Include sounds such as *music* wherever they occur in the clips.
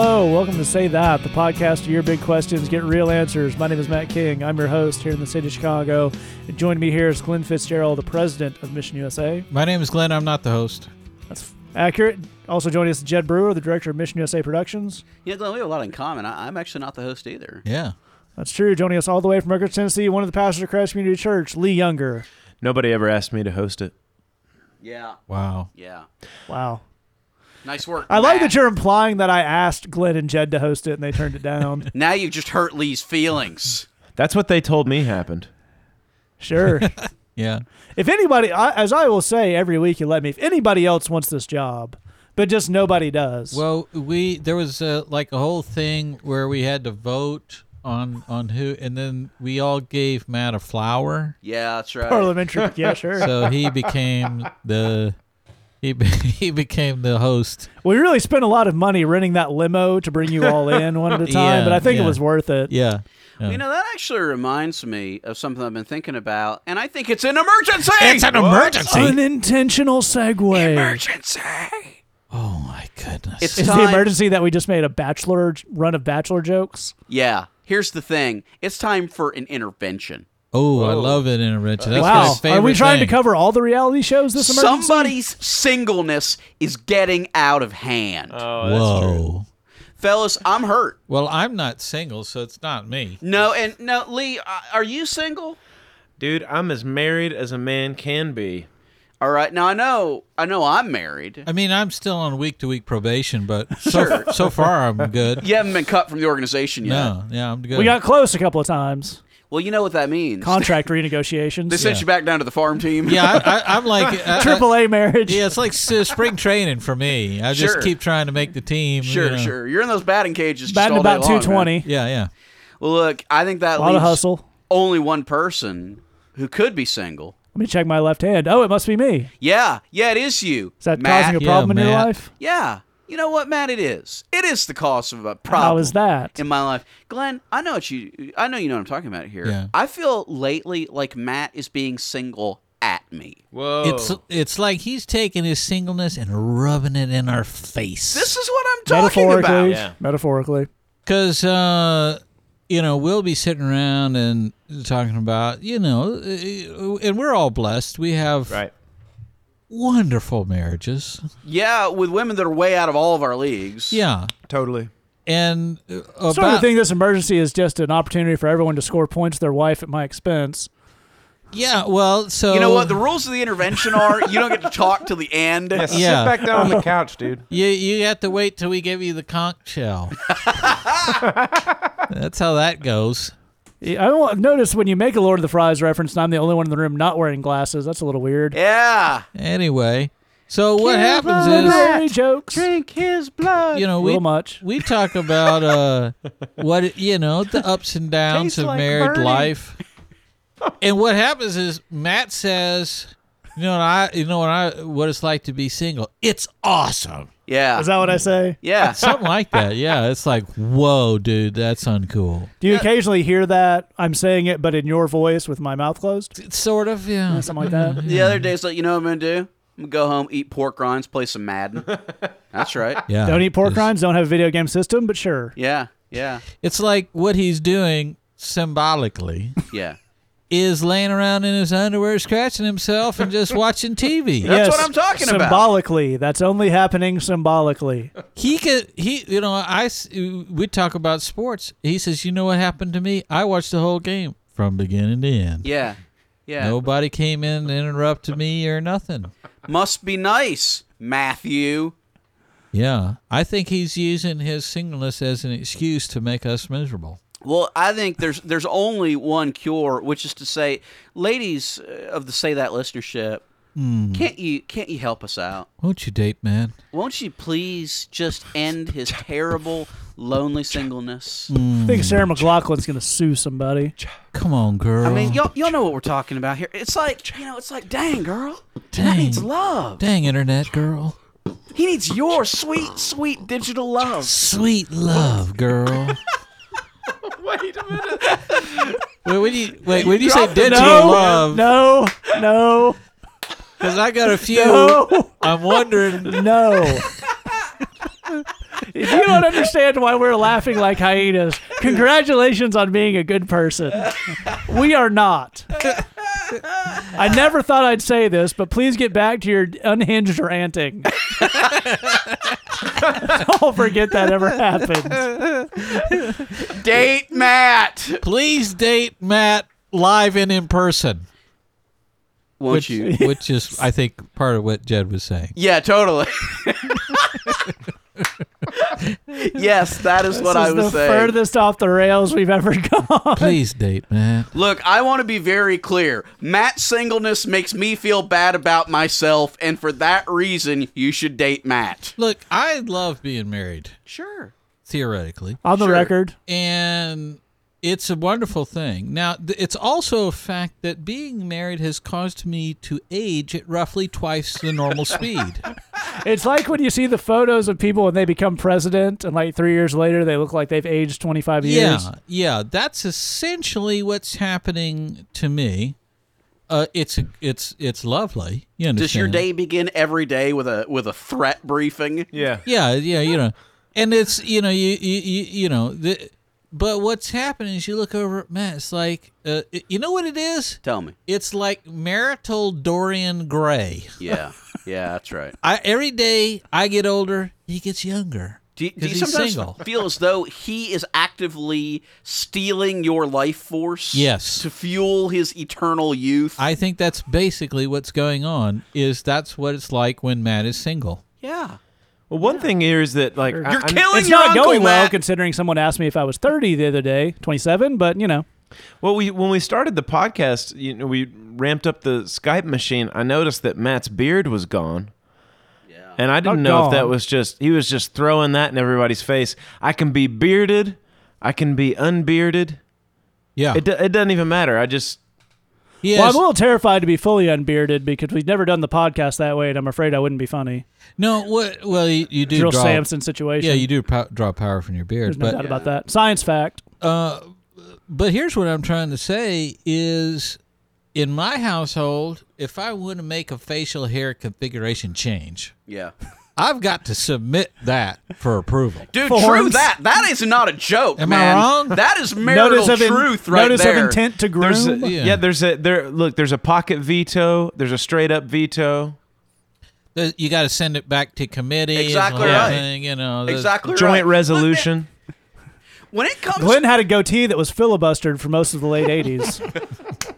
Hello, welcome to Say That, the podcast of your big questions, get real answers. My name is Matt King. I'm your host here in the city of Chicago. And joining me here is Glenn Fitzgerald, the president of Mission USA. My name is Glenn. I'm not the host. That's accurate. Also joining us is Jed Brewer, the director of Mission USA Productions. Yeah, Glenn, we have a lot in common. I, I'm actually not the host either. Yeah. That's true. Joining us all the way from Rutgers, Tennessee, one of the pastors of Christ Community Church, Lee Younger. Nobody ever asked me to host it. Yeah, Wow. yeah. Wow. Nice work. I like Matt. that you're implying that I asked Glenn and Jed to host it and they turned it down. *laughs* Now you've just hurt Lee's feelings. That's what they told me happened. sure. *laughs* Yeah. If anybody, I, as I will say every week, you let me. If anybody else wants this job, but just nobody does. Well, we there was uh, like a whole thing where we had to vote on on who, and then we all gave Matt a flower, Yeah, that's right. parliamentary, yeah, sure. so he became the he be, *laughs* he became the host. we really spent a lot of money renting that limo to bring you all in one at a *laughs* time, Yeah, but I think it yeah. was worth it. Yeah. Well, you know, that actually reminds me of something I've been thinking about, and I think it's an emergency. It's an emergency. Unintentional segue. emergency. Oh my goodness. It's Is the time. emergency that we just made a bachelor run of bachelor jokes? yeah. Here's the thing. It's time for an intervention. Oh, I love it intervention. That's my wow. favorite Are we trying thing. to cover all the reality shows this emergency? Somebody's singleness is getting out of hand. Oh, that's true. Whoa. Fellas, I'm hurt. Well, I'm not single, so it's not me. No, and no, Lee, uh, are you single? Dude, I'm as married as a man can be. All right. Now I know, I know, I'm married. I mean, I'm still on week to week probation, but so so far I'm good. You haven't been cut from the organization yet. No, yeah, I'm good. We got close a couple of times. Well, you know what that means. Contract *laughs* renegotiations. they sent Yeah. you back down to the farm team. Yeah, I, I, I'm *laughs* like I- I- Triple A uh, marriage. Yeah, it's like s- spring training for me. I just Sure. keep trying to make the team. you Sure, know. sure. You're in those batting cages. Just Batting all day about long, man. 220. Yeah, yeah. Well, look, I think that A lot of leaves hustle. only one person who could be single. Let me check my left hand. Oh, it must be me. Yeah, yeah, it is you. Is that Matt. causing a Yeah, problem in your Matt. life? Yeah. You know what, Matt? It is. It is the cause of a problem. How is that? in my life. Glenn, I know what you I know you know what I'm talking about here. Yeah. I feel lately like Matt is being single at me. Whoa. It's it's like he's taking his singleness and rubbing it in our face. This is what I'm talking Metaphorically. about. Yeah. Metaphorically. Because, uh, you know, we'll be sitting around and talking about, you know, uh, and we're all blessed. We have right. Wonderful marriages. Yeah, with women that are way out of all of our leagues. Yeah. Totally. And uh, about, Starting to think this emergency is just an opportunity for everyone to score points with their wife at my expense. yeah, well, so. You know what? The rules of the intervention are you don't get to talk till the end. Yeah, Yeah. sit back down on the couch, dude. You you have to wait till we give you the conch shell. *laughs* That's how that goes. Yeah, I don't notice when you make a Lord of the Flies reference and I'm the only one in the room not wearing glasses. That's a little weird. Yeah. Anyway, so what Kill happens is, Mary jokes. Drink his blood. you know, we little much. we talk *laughs* about uh what it- you know the ups and downs Tastes of like married burning. life, *laughs* and what happens is Matt says, you know what I you know what I what it's like to be single. It's awesome. Yeah. Is that what I say? yeah. *laughs* Something like that. Yeah, it's like whoa, dude, that's uncool. Do you occasionally hear that I'm saying it, but in your voice with my mouth closed? It's sort of yeah. Something like that. The other day's like, you know what I'm gonna do? I'm gonna go home, eat pork rinds, play some Madden. *laughs* That's right. Yeah. Don't eat pork It's- rinds, don't have a video game system, but sure. Yeah. Yeah. It's like what he's doing symbolically Yeah. Is laying around in his underwear, scratching himself, and just *laughs* watching TV. That's what I'm talking about. Symbolically. That's only happening symbolically. He could he you know I we talk about sports. He says, "You know what happened to me? I watched the whole game from beginning to end. Yeah. Yeah. Nobody came in and interrupted me or nothing." Must be nice, Matthew. Yeah, I think he's using his singleness as an excuse to make us miserable. Well, I think there's there's only one cure, which is to say, ladies uh, of the say that listenership, Hmm. can't you can't you help us out? Won't you date, man? Won't you please just end his terrible lonely singleness? I think Sarah McLachlan's going to sue somebody. Come on, girl. I mean, y'all, y'all know what we're talking about here. It's like, you know, it's like, dang, girl. That Dang. needs love. dang internet girl, He needs your sweet, sweet digital love. sweet love, girl. *laughs* *laughs* Wait a minute. wait, when you wait, when you say dropped the digital no, love, no, no, because I got a few. no, I'm wondering. no. if you don't understand why we're laughing like hyenas, congratulations on being a good person. We are not. I never thought I'd say this, but please get back to your unhinged ranting. *laughs* Don't forget that ever happened. Date Matt. Please date Matt live and in person. Won't which, you? which is, I think, part of what Jed was saying. Yeah, totally. *laughs* *laughs* yes, that is what this I is was the saying. furthest off the rails we've ever *laughs* gone. Please date man. Look, I want to be very clear. Matt's singleness makes me feel bad about myself, and for that reason, you should date Matt. Look, I love being married, Sure. theoretically. On the Sure. record, and it's a wonderful thing. Now, th- it's also a fact that being married has caused me to age at roughly twice the normal *laughs* speed. It's like when you see the photos of people when they become president, and like three years later, they look like they've aged 25 years. Yeah, yeah, that's essentially what's happening to me. Uh, it's it's it's lovely. You understand? Does your day begin every day with a with a threat briefing? Yeah. Yeah, yeah, you know, and it's you know you you you, you know the. But what's happening is you look over at Matt. It's like, uh, it- you know what it is? Tell me. It's like marital Dorian Gray. *laughs* Yeah. Yeah, that's right. I every day I get older, he gets younger. Do you, do you he's sometimes single. feel as though he is actively stealing your life force? Yes. To fuel his eternal youth? I think that's basically what's going on. Is that's what it's like when Matt is single. yeah. Well, one thing here is that like You're I'm- killing It's your not uncle, going well Matt. considering someone asked me if I was 30 the other day, 27, but you know. Well, we when we started the podcast, you know, we ramped up the Skype machine. I noticed that Matt's beard was gone. Yeah. And I didn't Not know if that gone. was just he was just throwing that in everybody's face. I can be bearded, I can be unbearded. Yeah, It, do- it doesn't even matter. I just he Well, has- I'm a little terrified to be fully unbearded because we've never done the podcast that way, and I'm afraid I wouldn't be funny. no. What? Well, you, you do Drill draw. Samson situation. Yeah, you do pow- draw power from your beard, There's no but doubt about that. Science fact. Uh, but here's what I'm trying to say is in my household, if I want to make a facial hair configuration change, Yeah. I've got to submit that for approval. Dude, true that. That is not a joke, Am I wrong? That is marital Notice of in- truth right notice there. of intent to there's groom. a, Yeah. yeah. there's a there look there's a pocket veto, there's a straight up veto, You got to send it back to committee. Exactly whole right. thing, you know, the- Exactly joint right. resolution. When it comes Glenn had a goatee that was filibustered for most of the late 80s. *laughs*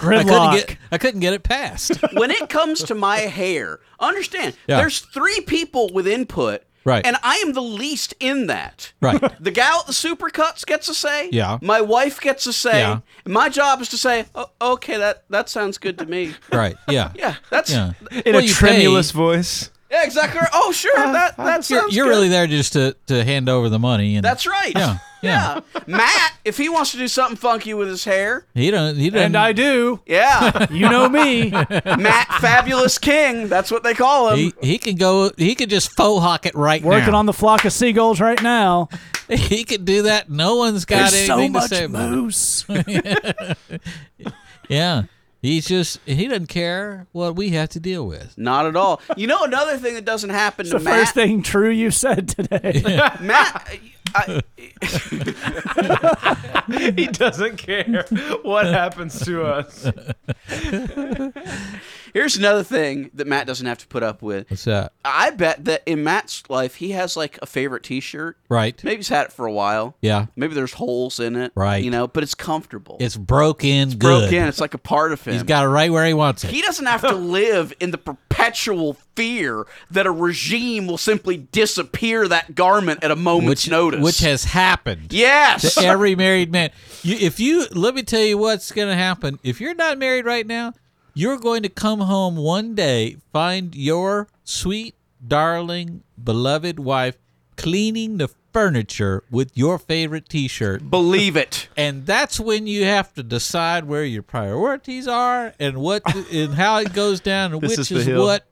I couldn't get I couldn't get it passed. *laughs* when it comes to my hair, understand Yeah. there's three people with input, Right. And I am the least in that. right. *laughs* The gal at the supercuts gets a say. Yeah. My wife gets a say. Yeah. And my job is to say, oh, okay, that that sounds good to me. Right. Yeah. *laughs* Yeah, that's Yeah. In Well, a tremulous pay- voice. Yeah, exactly. right. Oh, sure, oh, that that You're, you're really there just to, to hand over the money and That's right. *laughs* Yeah, yeah. Matt, if he wants to do something funky with his hair, he don't he doesn't And I do. yeah, *laughs* You know me. *laughs* Matt Fabulous King. That's what they call him. he, he can go he could just faux hawk it right Working now. on the flock of seagulls right now. he could do that. No one's got There's so anything to much say about it. mousse. Yeah. He's just he doesn't care what we have to deal with. Not at all. You know another thing that doesn't happen It's to the Matt. first thing true you said today. Matt, *laughs* I, he doesn't care what happens to us. *laughs* here's another thing that Matt doesn't have to put up with. What's that? I bet that in Matt's life, he has like a favorite T-shirt. Right. Maybe he's had it for a while. Yeah. Maybe there's holes in it. Right. You know, but it's comfortable. It's broken good. broken. It's like a part of him. He's got it right where he wants it. he doesn't have to *laughs* live in the perpetual fear that a regime will simply disappear that garment at a moment's which notice. which has happened. yes. to every married man. You, if you let me tell you what's going to happen. If you're not married right now, you're going to come home one day, find your sweet, darling, beloved wife cleaning the furniture with your favorite T-shirt. Believe it. *laughs* And that's when you have to decide where your priorities are and what and how it goes down and which is is what.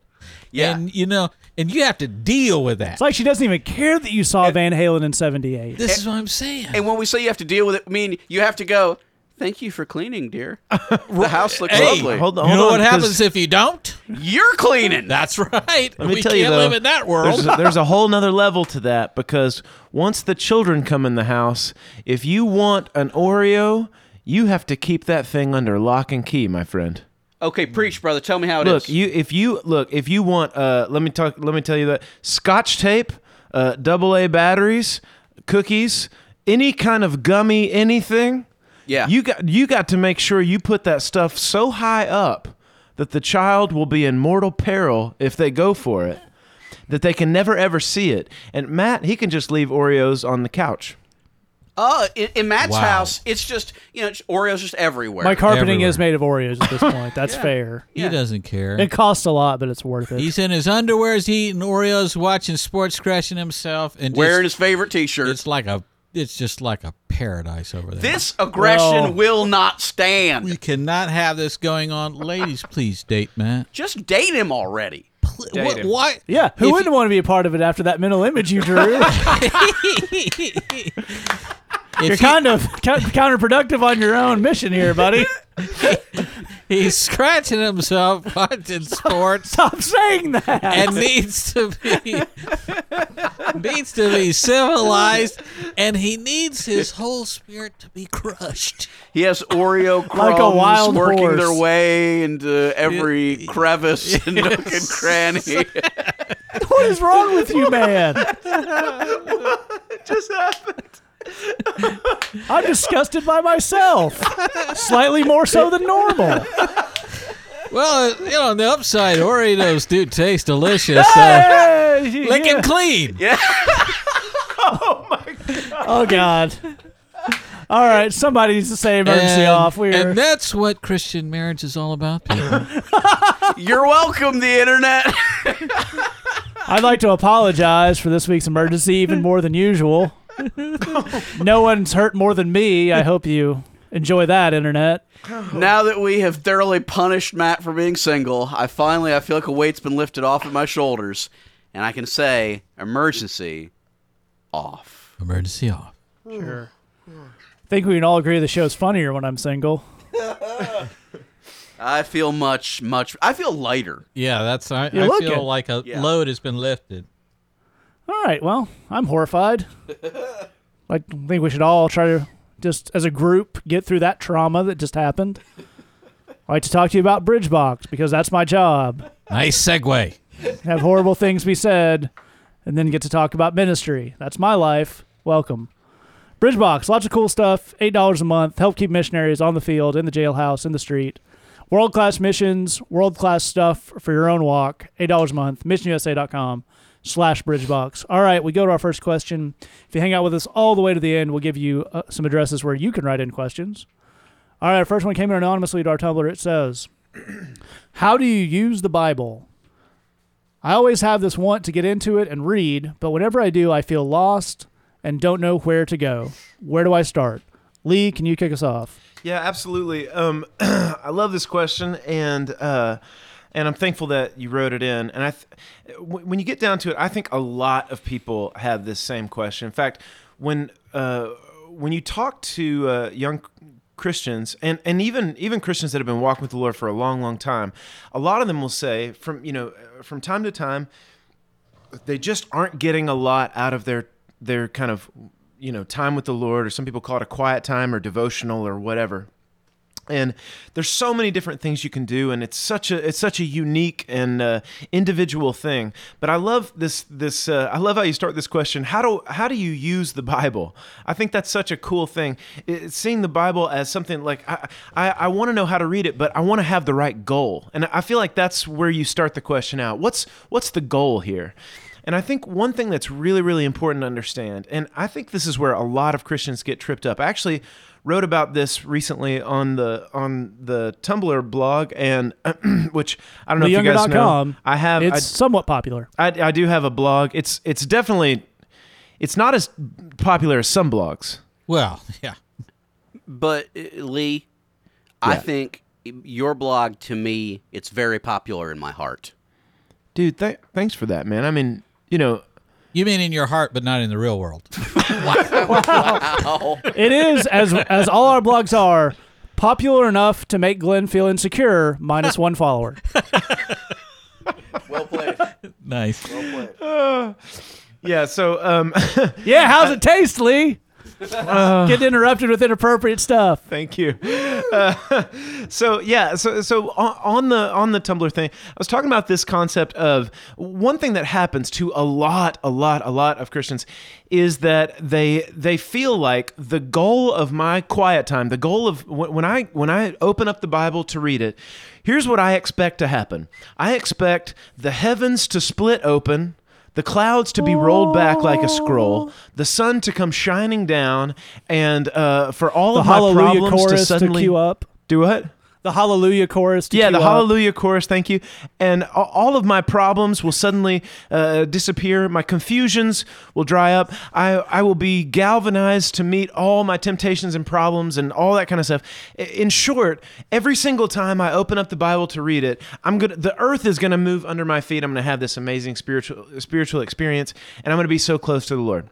Yeah. And you know, and you have to deal with that. It's like she doesn't even care that you saw Van Halen in 78. this is what I'm saying. And when we say you have to deal with it, I mean you have to go. Thank you for cleaning, dear. *laughs* The house looks Hey, lovely. Hold on, you hold know on, what 'cause happens if you don't? you're cleaning. That's right. Let me we tell can't you though, live in that world. There's a, *laughs* there's a whole nother level to that because once the children come in the house, if you want an Oreo, you have to keep that thing under lock and key, my friend. Okay, preach, brother. Tell me how it is. Look, you if you look if you want uh let me talk let me tell you that scotch tape, uh double A batteries, cookies, any kind of gummy anything, Yeah. You got you got to make sure you put that stuff so high up that the child will be in mortal peril if they go for it. That they can never ever see it. And Matt, he can just leave Oreos on the couch. Uh, in, in Matt's Wow. house, it's just you know just Oreos just everywhere. My carpeting is made of Oreos at this *laughs* point. That's fair. he doesn't care. It costs a lot, but it's worth it. He's in his underwears, eating Oreos, watching sports, crashing himself, and just, wearing his favorite T-shirt. it's like a it's just like a paradise over there. This aggression Well- will not stand. we cannot have this going on. Ladies, please date Matt. Just date him already. Pl- Date what, him. why? yeah, who If wouldn't want to be a part of it after that mental image you drew? *laughs* *laughs* *laughs* You're he- *laughs* kind of counterproductive on your own mission here, buddy. *laughs* he's scratching himself *laughs* watching sports Stop saying that. and needs to be needs to be civilized, and he needs his whole spirit to be crushed. He has Oreo crumbs Like a wild working horse. theay way into every crevice and nook and cranny. what is wrong with you, man? what just happened. I'm disgusted by myself. Slightly more so than normal. Well, uh, you know, on the upside, Oreos do taste delicious. So Hey, lick yeah. him clean. *laughs* Oh, oh God. All right, somebody needs to say emergency And, off. We're and that's what Christian marriage is all about, people. *laughs* You're welcome, the internet. *laughs* I'd like to apologize for this week's emergency even more than usual. No one's hurt more than me. I hope you enjoy that, internet. now that we have thoroughly punished Matt for being single, I finally I feel like a weight's been lifted off of my shoulders, and I can say emergency off. Emergency off. Sure. I think we can all agree the show's funnier when I'm single. *laughs* I feel much, much. I feel lighter. Yeah, that's. I, You I look feel it. like a Yeah. load has been lifted. All right, well, I'm horrified. *laughs* I think we should all try to just as a group get through that trauma that just happened. I'd like to talk to you about Bridgebox because that's my job. Nice segue. Have horrible things be said, and then get to talk about ministry. That's my life. Welcome. Bridgebox, lots of cool stuff. Eight dollars a month. Help keep missionaries on the field, in the jailhouse, in the street. World class missions, world class stuff for your own walk. Eight dollars a month. MissionUSA.com slash Bridgebox. All right, we go to our first question. If you hang out with us all the way to the end, we'll give you uh, some addresses where you can write in questions. All right, our first one came in anonymously to our Tumblr. It says, *clears throat* "How do you use the Bible?" I always have this want to get into it and read, but whenever I do, I feel lost and don't know where to go. Where do I start? Lee, can you kick us off? Yeah, absolutely. Um, *clears throat* I love this question, and uh, and I'm thankful that you wrote it in. And I, th- when you get down to it, I think a lot of people have this same question. In fact, when uh, when you talk to uh, young Christians and, and even even Christians that have been walking with the Lord for a long, long time, a lot of them will say from you know from time to time they just aren't getting a lot out of their their kind of you know time with the Lord, or some people call it a quiet time or devotional or whatever. And there's so many different things you can do, and it's such a it's such a unique and uh, individual thing. But I love this this uh, I love how you start this question. How do how do you use the Bible? I think that's such a cool thing. It, seeing the Bible as something like I I, I want to know how to read it, but I want to have the right goal. And I feel like that's where you start the question out. What's what's the goal here? And I think one thing that's really, really important to understand, and I think this is where a lot of Christians get tripped up. I actually wrote about this recently on the on the Tumblr blog, and *clears throat* which I don't know if you guys know. TheYounger.com. I have It's I, somewhat popular. I, I do have a blog. It's it's definitely it's not as popular as some blogs. Well, *laughs* yeah. But uh, Lee, I think your blog to me, it's very popular in my heart. Dude, th- thanks for that, man. I mean, you know, You mean in your heart, but not in the real world. *laughs* Oh, *laughs* It is as as all our blogs are popular enough to make Glenn feel insecure, minus one follower. *laughs* Well played. Well nice. Played. yeah. So um, Yeah, how's it taste, Lee? *laughs* Getting interrupted with inappropriate stuff. Thank you. Uh, *laughs* so yeah, so so on, the on the Tumblr thing, I was talking about this concept of one thing that happens to a lot, a lot, a lot of Christians is that they they feel like the goal of my quiet time, the goal of when I when I open up the Bible to read it, here's what I expect to happen. I expect the heavens to split open the clouds to be rolled back like a scroll, the sun to come shining down, and uh, for all The of my Hallelujah problems to chorus to, suddenly cue up. do what? The Hallelujah chorus Yeah, the up. Hallelujah chorus. Thank you. And all of my problems will suddenly uh, disappear. My confusions will dry up. I I will be galvanized to meet all my temptations and problems and all that kind of stuff. In short, every single time I open up the Bible to read it, I'm gonna the earth is gonna move under my feet. I'm gonna have this amazing spiritual spiritual experience, and I'm gonna be so close to the Lord.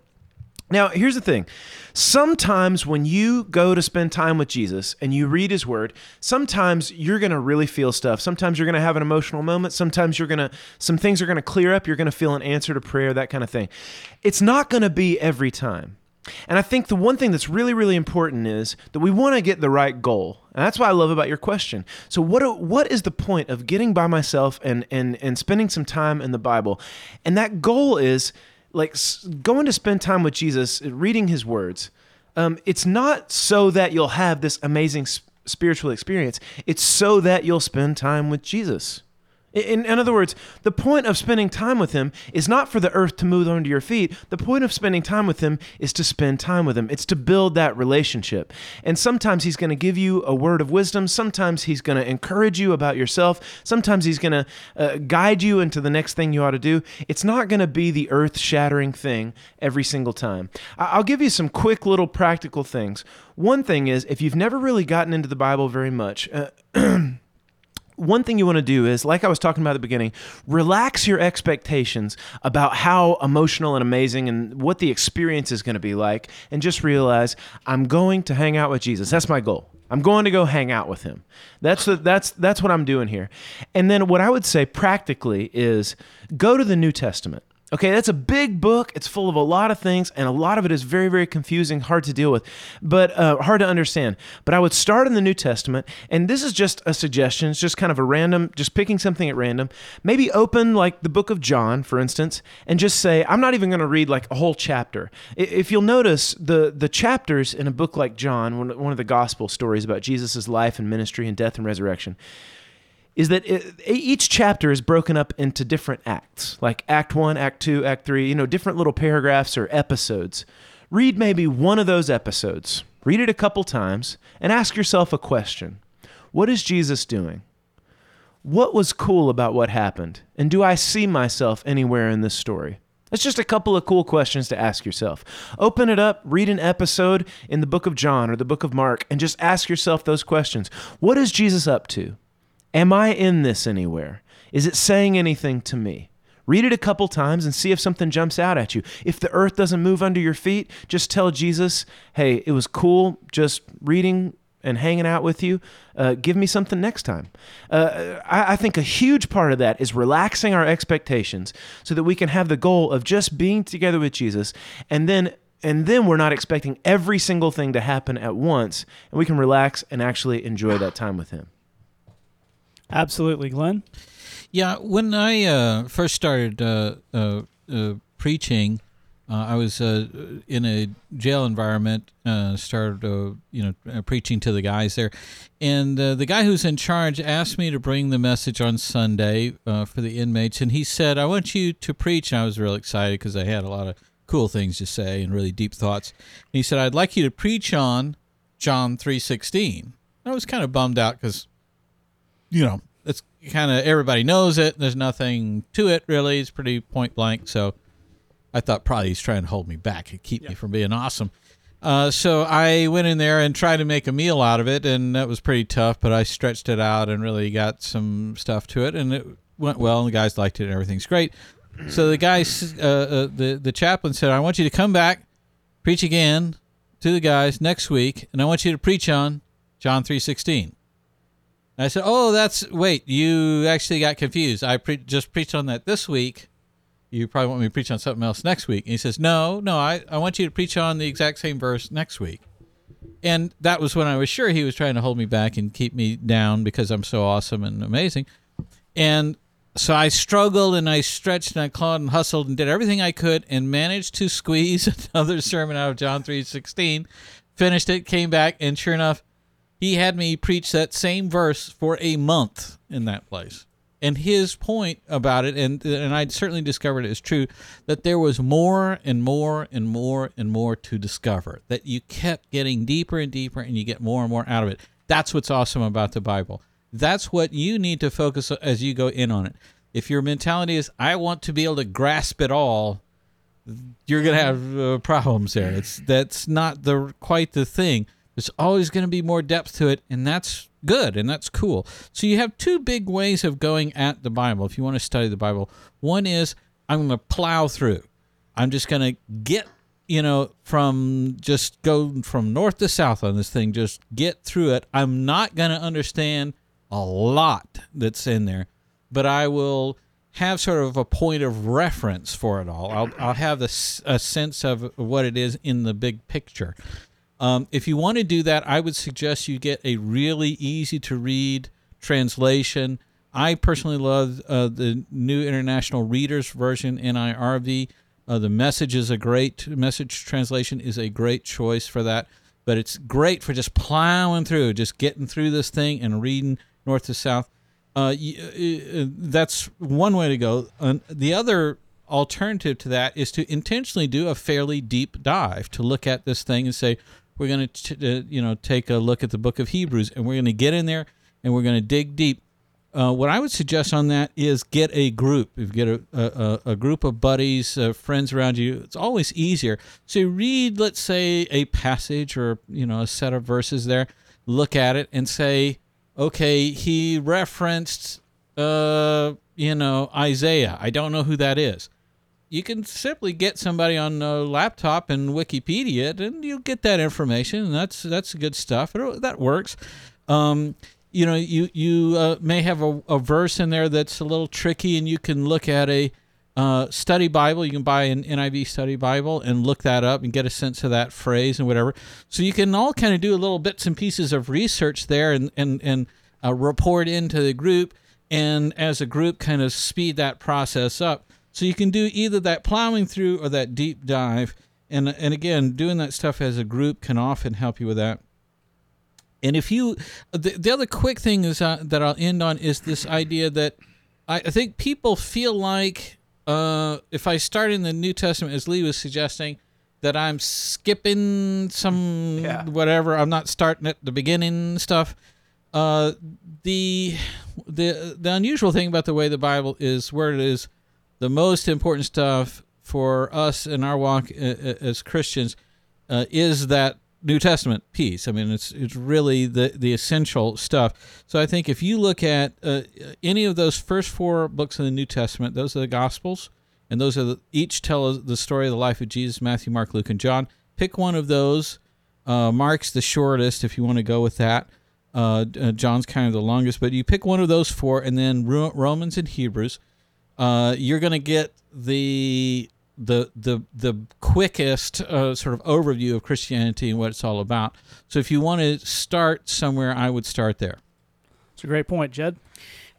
Now, here's the thing. Sometimes when you go to spend time with Jesus and you read his word, sometimes you're going to really feel stuff. Sometimes you're going to have an emotional moment. Sometimes you're going to some things are going to clear up. You're going to feel an answer to prayer, that kind of thing. It's not going to be every time. And I think the one thing that's really, really important is that we want to get the right goal. And that's what I love about your question. So what what is the point of getting by myself and and and spending some time in the Bible? And that goal is like going to spend time with Jesus, reading his words. Um, it's not so that you'll have this amazing spiritual experience. It's so that you'll spend time with Jesus. In, in other words, the point of spending time with him is not for the earth to move under your feet. The point of spending time with him is to spend time with him. It's to build that relationship. And sometimes he's going to give you a word of wisdom. Sometimes he's going to encourage you about yourself. Sometimes he's going to uh, guide you into the next thing you ought to do. It's not going to be the earth shattering thing every single time. I- I'll give you some quick little practical things. One thing is, if you've never really gotten into the Bible very much, uh, *clears throat* one thing you want to do is, like I was talking about at the beginning, relax your expectations about how emotional and amazing and what the experience is going to be like, and just realize I'm going to hang out with Jesus. That's my goal. I'm going to go hang out with him. That's the, that's that's what I'm doing here. And then what I would say practically is go to the New Testament. Okay, that's a big book. It's full of a lot of things, and a lot of it is very, very confusing, hard to deal with, but uh, hard to understand. But I would start in the New Testament, and this is just a suggestion. It's just kind of a random, just picking something at random. Maybe open like the book of John, for instance, and just say, I'm not even going to read like a whole chapter. If you'll notice, the the chapters in a book like John, one of the gospel stories about Jesus' life and ministry and death and resurrection, is that it, each chapter is broken up into different acts, like Act 1, Act 2, Act 3, you know, different little paragraphs or episodes. Read maybe one of those episodes, read it a couple times, and ask yourself a question What is Jesus doing? What was cool about what happened? And do I see myself anywhere in this story? That's just a couple of cool questions to ask yourself. Open it up, read an episode in the book of John or the book of Mark, and just ask yourself those questions. What is Jesus up to? Am I in this anywhere? Is it saying anything to me? Read it a couple times and see if something jumps out at you. If the earth doesn't move under your feet, just tell Jesus, hey, it was cool just reading and hanging out with you. Uh, give me something next time. Uh, I, I think a huge part of that is relaxing our expectations so that we can have the goal of just being together with Jesus and then and then we're not expecting every single thing to happen at once and we can relax and actually enjoy that time with him. Absolutely, Glenn. Yeah, when I uh, first started uh, uh, uh, preaching, uh, I was uh, in a jail environment. Started, you know, preaching to the guys there, and the guy who's in charge asked me to bring the message on Sunday for the inmates, and he said, "I want you to preach." And I was real excited because I had a lot of cool things to say and really deep thoughts. And he said, "I'd like you to preach on John three 16. I was kind of bummed out because you know, it's kind of everybody knows it. There's nothing to it really. It's pretty point blank. So I thought probably he's trying to hold me back and keep me from being awesome. Uh, so I went in there and tried to make a meal out of it, and that was pretty tough. But I stretched it out and really got some stuff to it, and it went well. And the guys liked it, and everything's great. So the guys, uh, uh, the the chaplain said, "I want you to come back, preach again to the guys next week, and I want you to preach on John three sixteen. I said, "Oh, that's wait. You actually got confused. I pre- just preached on that this week, you probably want me to preach on something else next week. And he says, no, no, I, I want you to preach on the exact same verse next week. And that was when I was sure he was trying to hold me back and keep me down because I'm so awesome and amazing. And so I struggled and I stretched and I clawed and hustled and did everything I could and managed to squeeze *laughs* another sermon out of John 3:16. Finished it, came back, and sure enough, he had me preach that same verse for a month in that place. And his point about it, and and I certainly discovered it is true, that there was more and more and more and more to discover. That you kept getting deeper and deeper, and you get more and more out of it. That's what's awesome about the Bible. That's what you need to focus as you go in on it. If your mentality is, I want to be able to grasp it all, you're to have uh, problems there. It's that's not the quite the thing. There's always going to be more depth to it, and that's good and that's cool. So you have two big ways of going at the Bible if you want to study the Bible. One is I'm going to plow through. I'm just going to get you know from just go from north to south on this thing just get through it i'm not going to understand a lot that's in there but i will have sort of a point of reference for it all i'll, I'll have a sense of what it is in the big picture um, if you want to do that, I would suggest you get a really easy to read translation. I personally love uh, the New International Readers Version (NIRV). Uh, the message is a great message translation is a great choice for that, but it's great for just plowing through, just getting through this thing and reading north to south. Uh, uh, that's one way to go. Uh, the other alternative to that is to intentionally do a fairly deep dive to look at this thing and say we're going to uh, you know take a look at the book of Hebrews and we're going to get in there and we're going to dig deep. Uh, what I would suggest on that is get a group. If you get a, a, a group of buddies, uh, friends around you, it's always easier. So read, let's say, a passage or you know a set of verses there. Look at it and say, okay, he referenced, uh, you know, Isaiah. I don't know who that is you can simply get somebody on a laptop and Wikipedia it, and you get that information, and that's that's good stuff. It, that works. Um, you know, you you uh, may have a, a verse in there that's a little tricky, and you can look at a uh, study Bible. You can buy an NIV study Bible and look that up and get a sense of that phrase and whatever. So you can all kind of do little bits and pieces of research there, and and and uh, report into the group, and as a group, kind of speed that process up. So you can do either that plowing through or that deep dive. And and again, doing that stuff as a group can often help you with that. And if you, the, the other quick thing is uh, that I'll end on is this idea that I, I think people feel like uh, if I start in the New Testament, as Lee was suggesting, that I'm skipping some Yeah. whatever. I'm not starting at the beginning stuff. Uh, the the the unusual thing about the way the Bible is where it is, the most important stuff for us in our walk as Christians uh, is that New Testament piece. I mean, it's it's really the the essential stuff. So I think if you look at uh, any of those first four books in the New Testament, those are the Gospels, and those are the, each tell the story of the life of Jesus: Matthew, Mark, Luke, and John. Pick one of those. Uh, Mark's the shortest, if you want to go with that. Uh, uh, John's kind of the longest, but you pick one of those four, and then Romans and Hebrews. Uh, you're going to get the the the the quickest uh, sort of overview of Christianity and what it's all about. So if you want to start somewhere, I would start there. It's a great point, Jed.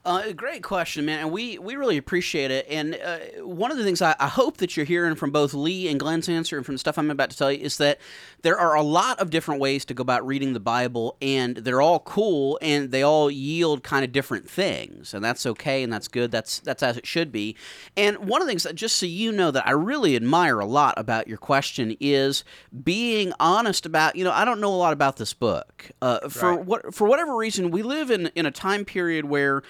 Uh, great question, man, and we, we really appreciate it. And uh, one of the things I, I hope that you're hearing from both Lee and Glenn's answer and from the stuff I'm about to tell you is that there are a lot of different ways to go about reading the Bible, and they're all cool, and they all yield kind of different things, and that's okay, and that's good. That's that's as it should be. And one of the things that, just so you know, that I really admire a lot about your question is being honest about. You know, I don't know a lot about this book. Uh, for Right. what for whatever reason, we live in in a time period where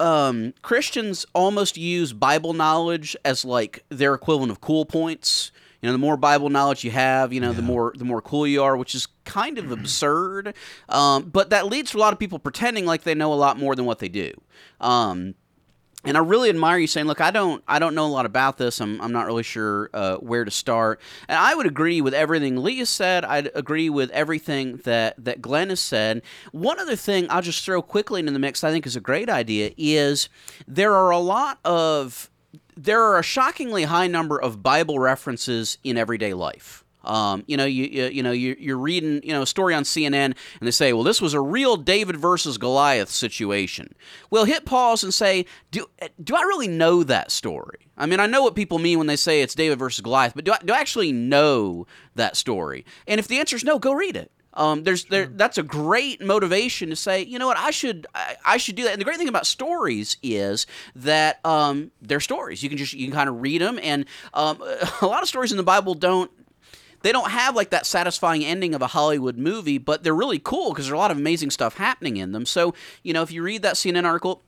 um, Christians almost use Bible knowledge as like their equivalent of cool points. You know, the more Bible knowledge you have, you know, the more the more cool you are, which is kind of absurd. Um, but that leads to a lot of people pretending like they know a lot more than what they do. Um, and I really admire you saying, "Look, I don't, I don't know a lot about this. I'm, I'm not really sure uh, where to start." And I would agree with everything Lee has said. I'd agree with everything that that Glenn has said. One other thing I'll just throw quickly into the mix. I think is a great idea. Is there are a lot of there are a shockingly high number of Bible references in everyday life. Um, you know, you, you you know you, you're reading you know a story on CNN and they say, well, this was a real David versus Goliath situation. Well, hit pause and say, do do I really know that story? I mean, I know what people mean when they say it's David versus Goliath, but do I, do I actually know that story? And if the answer is no, go read it. Um, there's there that's a great motivation to say, you know what, I should I, I should do that. And the great thing about stories is that um, they're stories. You can just you can kind of read them, and um, *laughs* a lot of stories in the Bible don't they don't have like that satisfying ending of a Hollywood movie, but they're really cool because there's a lot of amazing stuff happening in them. So, you know, if you read that CNN article,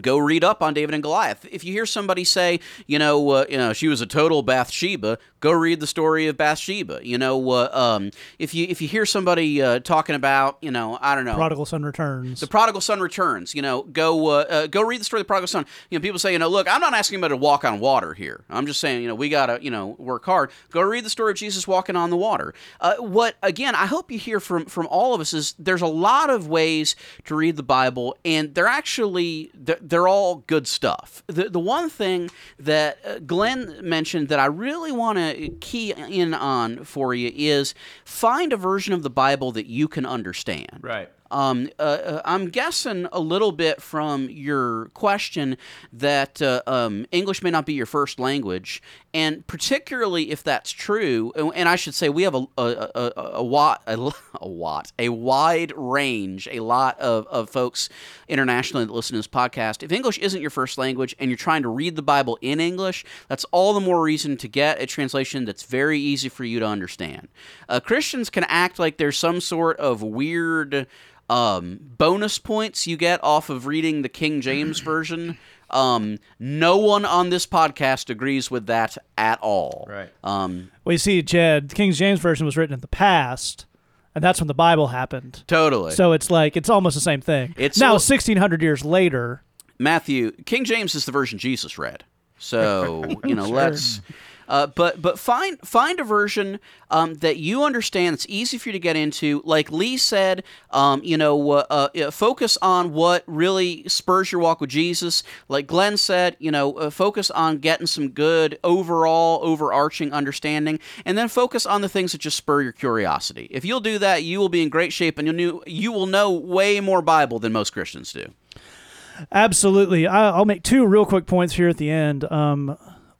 go read up on David and Goliath. If you hear somebody say, you know, uh, you know, she was a total Bathsheba, go read the story of Bathsheba. You know, uh, um, if you if you hear somebody uh, talking about, you know, I don't know, The Prodigal son returns. the prodigal son returns. You know, go uh, uh, go read the story of the prodigal son. You know, people say, you know, look, I'm not asking anybody to walk on water here. I'm just saying, you know, we gotta, you know, work hard. Go read the story of Jesus walking on the water. Uh, what again? I hope you hear from from all of us is there's a lot of ways to read the Bible, and they're actually they're, they're all good stuff. The the one thing that uh, Glenn mentioned that I really want to key in on for you is find a version of the Bible that you can understand. Right. Um, uh, uh, I'm guessing a little bit from your question that uh, um, English may not be your first language, and particularly if that's true, and- I should say we have a a a, a, wa- a, a wat *laughs* a wide range, a lot of, of folks internationally that listen to this podcast. If English isn't your first language and you're trying to read the Bible in English, that's all the more reason to get a translation that's very easy for you to understand. Uh, Christians can act like there's some sort of weird um, bonus points you get off of reading the King James *clears throat* version. Um, no one on this podcast agrees with that at all. Right. Um, well, you see, Jed, the King James version was written in the past, and that's when the Bible happened. totally. So it's like it's almost the same thing. It's now 1600 years later. Matthew, King James is the version Jesus read. So *laughs* you know, Sure. let's. Uh, but but find find a version um, that you understand that's easy for you to get into. Like Lee said, um, you know, uh, uh, focus on what really spurs your walk with Jesus. Like Glenn said, you know, uh, focus on getting some good overall overarching understanding, and then focus on the things that just spur your curiosity. If you'll do that, you will be in great shape, and you'll knew, you will know way more Bible than most Christians do. Absolutely. I'll make two real quick points here at the end. Um,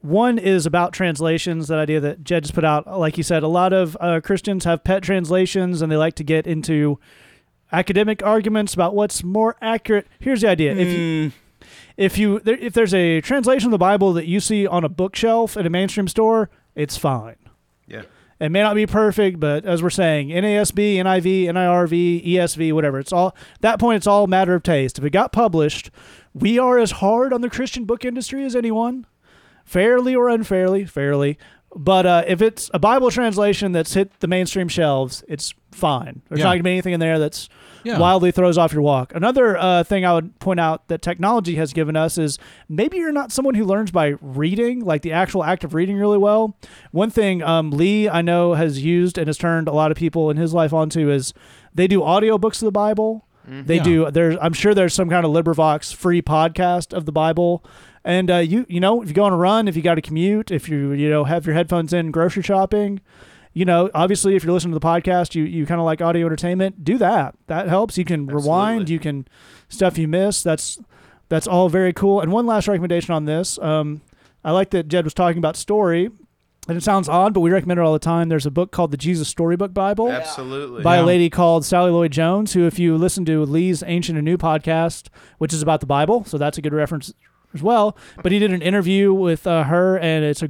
one is about translations, that idea that Jed just put out. Like you said, a lot of uh, Christians have pet translations and they like to get into academic arguments about what's more accurate. Here's the idea. If you if you there, if there's a translation of the Bible that you see on a bookshelf at a mainstream store, it's fine. Yeah. It may not be perfect, but as we're saying, NASB, NIV, NIRV, ESV, whatever. It's all that point. It's all a matter of taste. If it got published, we are as hard on the Christian book industry as anyone, fairly or unfairly, fairly. But uh, if it's a Bible translation that's hit the mainstream shelves, it's fine. There's Yeah. not going to be anything in there that's Yeah. wildly throws off your walk. Another uh, thing I would point out that technology has given us is maybe you're not someone who learns by reading, like the actual act of reading really well. One thing um, Lee I know has used and has turned a lot of people in his life onto is they do audiobooks of the Bible. They Yeah. do. There's, I'm sure there's some kind of LibriVox free podcast of the Bible, and uh, you, you know, if you go on a run, if you got to commute, if you, you know, have your headphones in grocery shopping, you know, obviously, if you're listening to the podcast, you, you kind of like audio entertainment, do that. That helps. You can rewind. You can stuff you miss. That's that's all very cool. And one last recommendation on this. Um, I like that Jed was talking about story, and it sounds odd, but we recommend it all the time. There's a book called the Jesus Storybook Bible Absolutely. by Yeah. a lady called Sally Lloyd Jones, who, if you listen to Lee's Ancient and New podcast, which is about the Bible, so that's a good reference as well. But he did an interview with uh, her, and it's a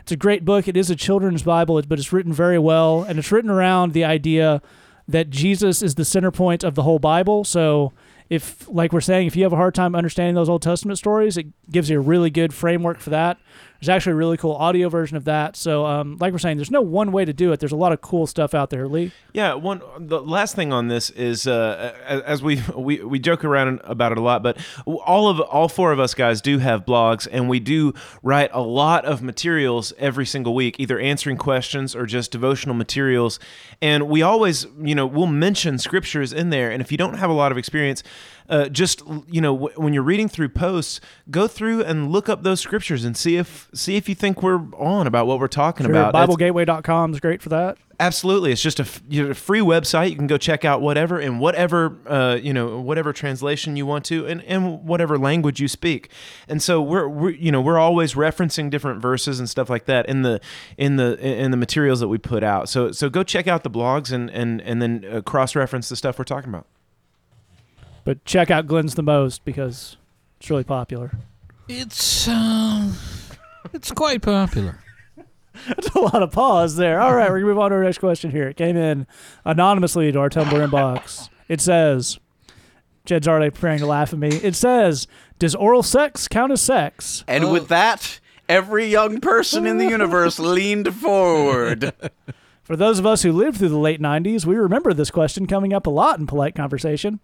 it's a great book. It is a children's Bible, but it's written very well, and it's written around the idea that Jesus is the center point of the whole Bible. So. If, like we're saying, if you have a hard time understanding those Old Testament stories, it gives you a really good framework for that. There's actually a really cool audio version of that. So, um, like we're saying, there's no one way to do it. There's a lot of cool stuff out there, Lee. Yeah, one. The last thing on this is, uh, as we we we joke around about it a lot, but all of all four of us guys do have blogs, and we do write a lot of materials every single week, either answering questions or just devotional materials. And we always, you know, we'll mention scriptures in there. And if you don't have a lot of experience, uh, just you know w- when you're reading through posts, go through and look up those scriptures and see if see if you think we're on about what we're talking Sure, about. BibleGateway.com is great for that. Absolutely, it's just a, f- you know, a free website. You can go check out whatever in whatever uh, you know whatever translation you want to, and, and whatever language you speak. And so we're, we're you know we're always referencing different verses and stuff like that in the in the in the materials that we put out. So so go check out the blogs and and and then uh, cross reference the stuff we're talking about. But check out Glenn's the most because it's really popular. It's uh, it's quite popular. *laughs* That's a lot of pause there. All right, we're gonna move on to our next question here. It came in anonymously to our Tumblr inbox. It says, Jed's already preparing to laugh at me. It says, "Does oral sex count as sex?" And Oh. with that, every young person in the *laughs* universe leaned forward. For those of us who lived through the late '90s, we remember this question coming up a lot in polite conversation.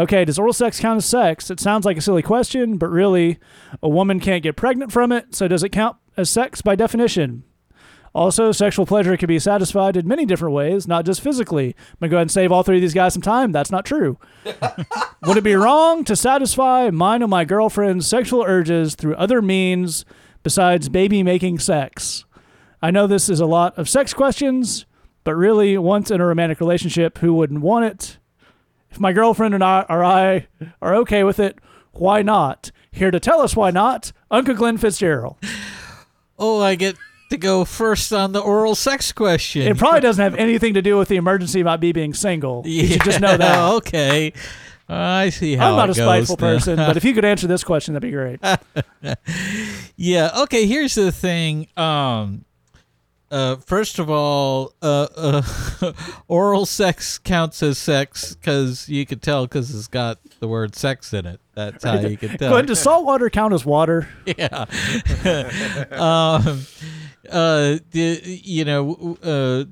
Okay, does oral sex count as sex? It sounds like a silly question, but really, a woman can't get pregnant from it, so does it count as sex by definition? Also, sexual pleasure can be satisfied in many different ways, not just physically. I'm going to go ahead and save all three of these guys some time. That's not true. *laughs* Would it be wrong to satisfy mine or my girlfriend's sexual urges through other means besides baby making sex? I know this is a lot of sex questions, but really, once in a romantic relationship, who wouldn't want it? If my girlfriend and I or I are okay with it, why not? Here to tell us why not, Uncle Glenn Fitzgerald. Oh, I get to go first on the oral sex question. It probably doesn't have *laughs* anything to do with the emergency about me being single. You should just know that. okay. I see how I'm not a spiteful now. person, but if you could answer this question, that'd be great. *laughs* Yeah. Okay. Here's the thing. Um, uh, first of all, uh, uh, *laughs* oral sex counts as sex because you could tell because it's got the word sex in it. That's how you can *laughs* tell. Glenn, does salt water count as water? *laughs* yeah. um, uh, the, you know, uh,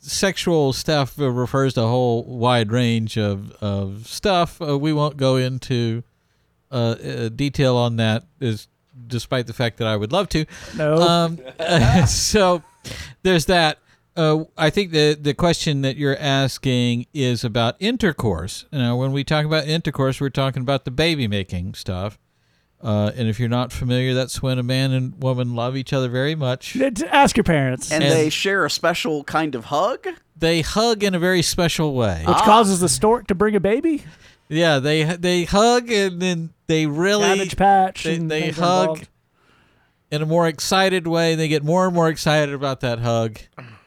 sexual stuff refers to a whole wide range of, of stuff. Uh, we won't go into uh, uh, detail on that, is despite the fact that I would love to. No. Um, *laughs* so there's that. Uh, I think the the question that you're asking is about intercourse. Now, when we talk about intercourse, we're talking about the baby making stuff. Uh, and if you're not familiar, that's when a man and woman love each other very much. Ask your parents, And And- they share a special kind of hug. They hug in a very special way. which causes the stork to bring a baby. Yeah, they they hug and then they really Cabbage patch. they, and they hug involved. in a more excited way. They get more and more excited about that hug,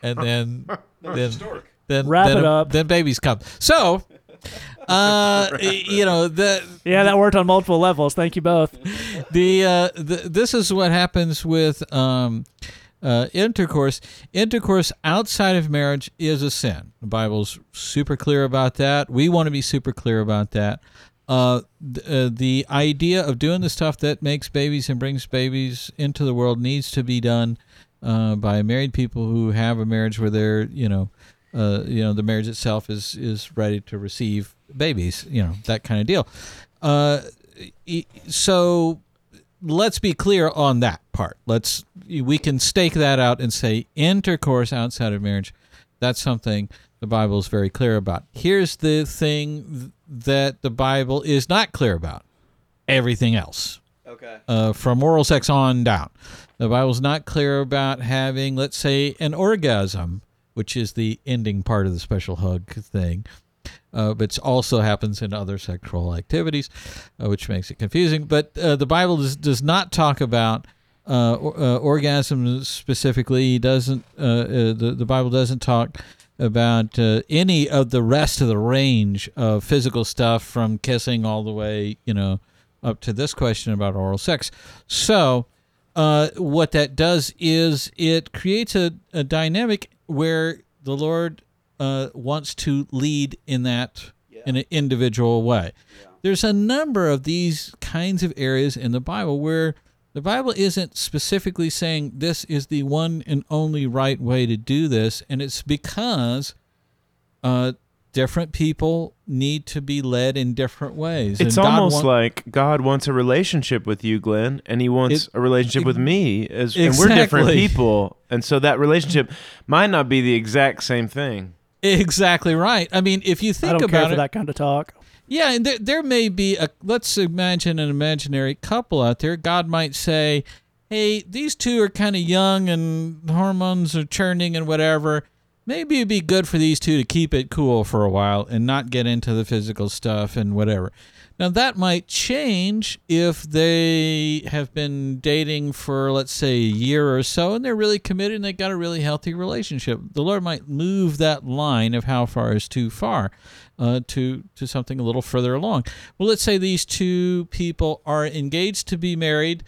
and *laughs* then then then Wrap then, it up. then babies come. So, *laughs* uh, you know the *laughs* Yeah, that worked on multiple levels. Thank you both. the, uh, the this is what happens with um, uh, intercourse. Intercourse outside of marriage is a sin. The Bible's super clear about that. We want to be super clear about that. Uh, th- uh, the idea of doing the stuff that makes babies and brings babies into the world needs to be done uh, by married people who have a marriage where they're, you know, uh, you know, the marriage itself is is ready to receive babies. You know, that kind of deal. Uh, so let's be clear on that part. Let's we can stake that out and say intercourse outside of marriage. That's something the Bible is very clear about. Here's the thing that the Bible is not clear about. Everything else. Okay. Uh, from oral sex on down. The Bible's not clear about having, let's say, an orgasm, which is the ending part of the special hug thing uh, but also happens in other sexual activities, uh, which makes it confusing. But uh, the Bible does, does not talk about uh, or, uh, orgasm specifically. Doesn't. Uh, uh, the the Bible doesn't talk about any of the rest of the range of physical stuff from kissing all the way, you know, up to this question about oral sex. So. What that does is it creates a, a dynamic where the Lord uh, wants to lead in that in an individual way. There's a number of these kinds of areas in the Bible where the Bible isn't specifically saying this is the one and only right way to do this, and it's because uh, different people need to be led in different ways. It's And almost want- like God wants a relationship with you, Glenn, and He wants It- a relationship with me, as and we're different people, and so that relationship might not be the exact same thing. Exactly right. I mean, if you think I don't care about for it, that kind of talk. Yeah, and there, there may be a. Let's imagine an imaginary couple out there. God might say, "Hey, these two are kind of young, and hormones are churning, and whatever. Maybe it'd be good for these two to keep it cool for a while and not get into the physical stuff and whatever." Now that might change if they have been dating for let's say a year or so and they're really committed and they've got a really healthy relationship. The Lord might move that line of how far is too far uh, to to something a little further along. Well, let's say these two people are engaged to be married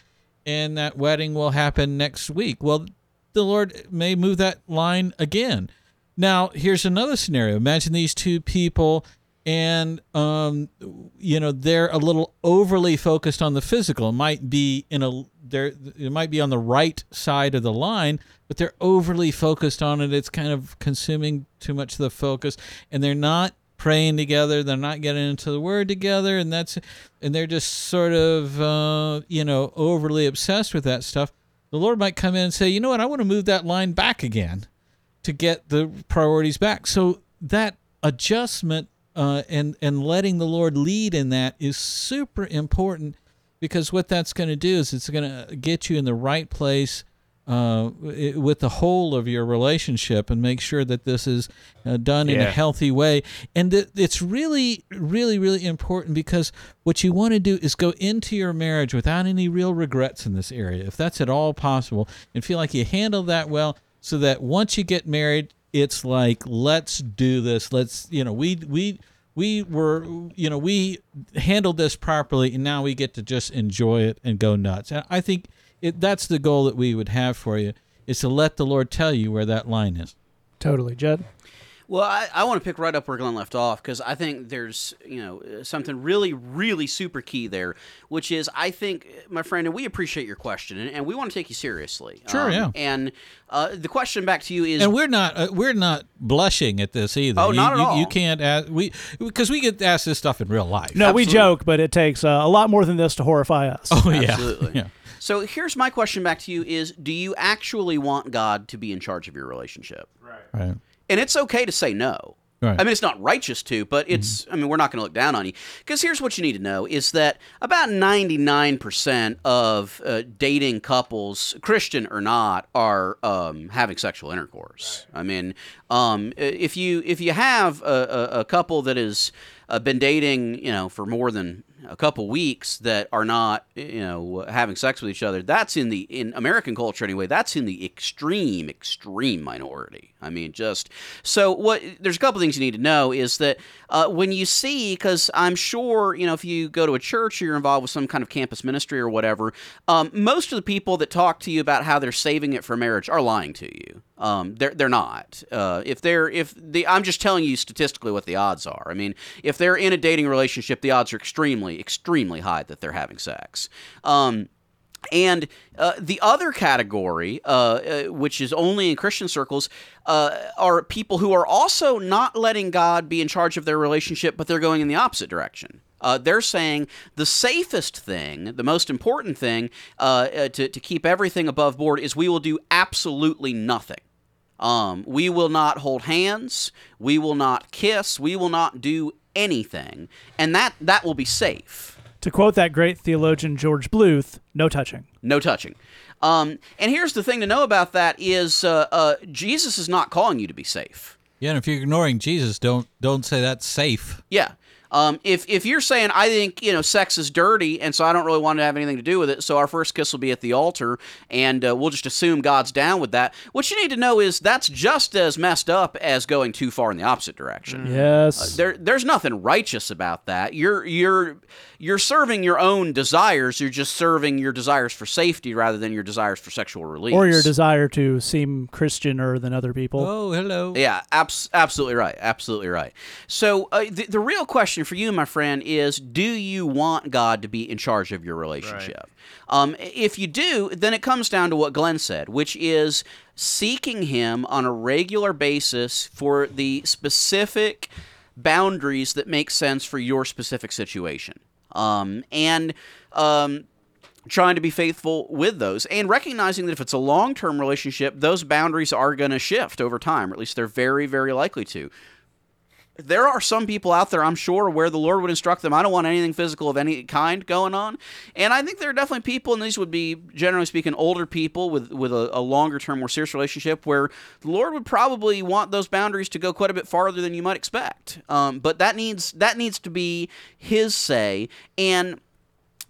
and that wedding will happen next week. Well, the Lord may move that line again. Now, here's another scenario. Imagine these two people and um, you know they're a little overly focused on the physical. It might be in a there it might be on the right side of the line, but they're overly focused on it. It's kind of consuming too much of the focus, and they're not praying together. They're not getting into the Word together, and that's and they're just sort of uh, you know overly obsessed with that stuff. The Lord might come in and say, you know what, I want to move that line back again to get the priorities back. So that adjustment uh, and and letting the Lord lead in that is super important because what that's going to do is it's going to get you in the right place uh, with the whole of your relationship and make sure that this is uh, done in a healthy way. And th- it's really, really, really important because what you want to do is go into your marriage without any real regrets in this area, if that's at all possible, and feel like you handled that well, so that once you get married, it's like let's do this. Let's you know we we we were you know we handled this properly, and now we get to just enjoy it and go nuts. And I think it, that's the goal that we would have for you is to let the Lord tell you where that line is. Totally, Jed. Well, I, I want to pick right up where Glenn left off because I think there's you know uh, something really, really super key there, which is I think, my friend, and we appreciate your question, and, and we want to take you seriously. Sure, yeah. And uh, the question back to you is, And we're not uh, we're not blushing at this either. Oh, you, not at you, all. You can't ask we because we get asked this stuff in real life. No, we joke, but it takes uh, a lot more than this to horrify us. Oh yeah. Absolutely. *laughs* Yeah. So here's my question back to you: Is do you actually want God to be in charge of your relationship? Right. Right. And it's okay to say no. Right. I mean, it's not righteous to, but it's, I mean, we're not going to look down on you. Because here's what you need to know is that about 99% of uh, dating couples, Christian or not, are um, having sexual intercourse. I mean, um, if you if you have a, a, a couple that has uh, been dating, you know, for more than a couple weeks that are not, you know, having sex with each other, that's in the in American culture anyway. That's in the extreme, extreme minority. I mean, just so what. There's a couple things you need to know is that uh, when you see, because I'm sure, you know, if you go to a church or you're involved with some kind of campus ministry or whatever, um, most of the people that talk to you about how they're saving it for marriage are lying to you. Um, they're they're not. Uh, if they're if the I'm just telling you statistically what the odds are. I mean, if they're in a dating relationship, the odds are extremely extremely high that they're having sex. Um, and uh, the other category, uh, uh, which is only in Christian circles, uh, are people who are also not letting God be in charge of their relationship, but they're going in the opposite direction. Uh, they're saying the safest thing, the most important thing uh, to, to keep everything above board is we will do absolutely nothing. Um, we will not hold hands. We will not kiss. We will not do anything, and that that will be safe. To quote that great theologian George Bluth, no touching. No touching. Um, and here's the thing to know about that is uh, uh, Jesus is not calling you to be safe. Yeah, and if you're ignoring Jesus, don't don't say that's safe. Yeah. Um, if if you're saying I think you know sex is dirty and so I don't really want to have anything to do with it, so our first kiss will be at the altar and uh, we'll just assume God's down with that. What you need to know is that's just as messed up as going too far in the opposite direction. Yes. There, there's nothing righteous about that. You're you're you're serving your own desires. You're just serving your desires for safety rather than your desires for sexual release. or your desire to seem Christianer than other people. Oh, hello. Yeah, abs- absolutely right. Absolutely right. So uh, the, the real question for you, my friend, is do you want God to be in charge of your relationship? Um, if you do, then it comes down to what Glenn said, which is seeking Him on a regular basis for the specific boundaries that make sense for your specific situation. Um, and um, trying to be faithful with those and recognizing that if it's a long term relationship, those boundaries are going to shift over time, or at least they're very, very likely to. There are some people out there, I'm sure, where the Lord would instruct them, I don't want anything physical of any kind going on. And I think there are definitely people, and these would be, generally speaking, older people with, with a, a longer term, more serious relationship, where the Lord would probably want those boundaries to go quite a bit farther than you might expect. Um, but that needs that needs to be His say. And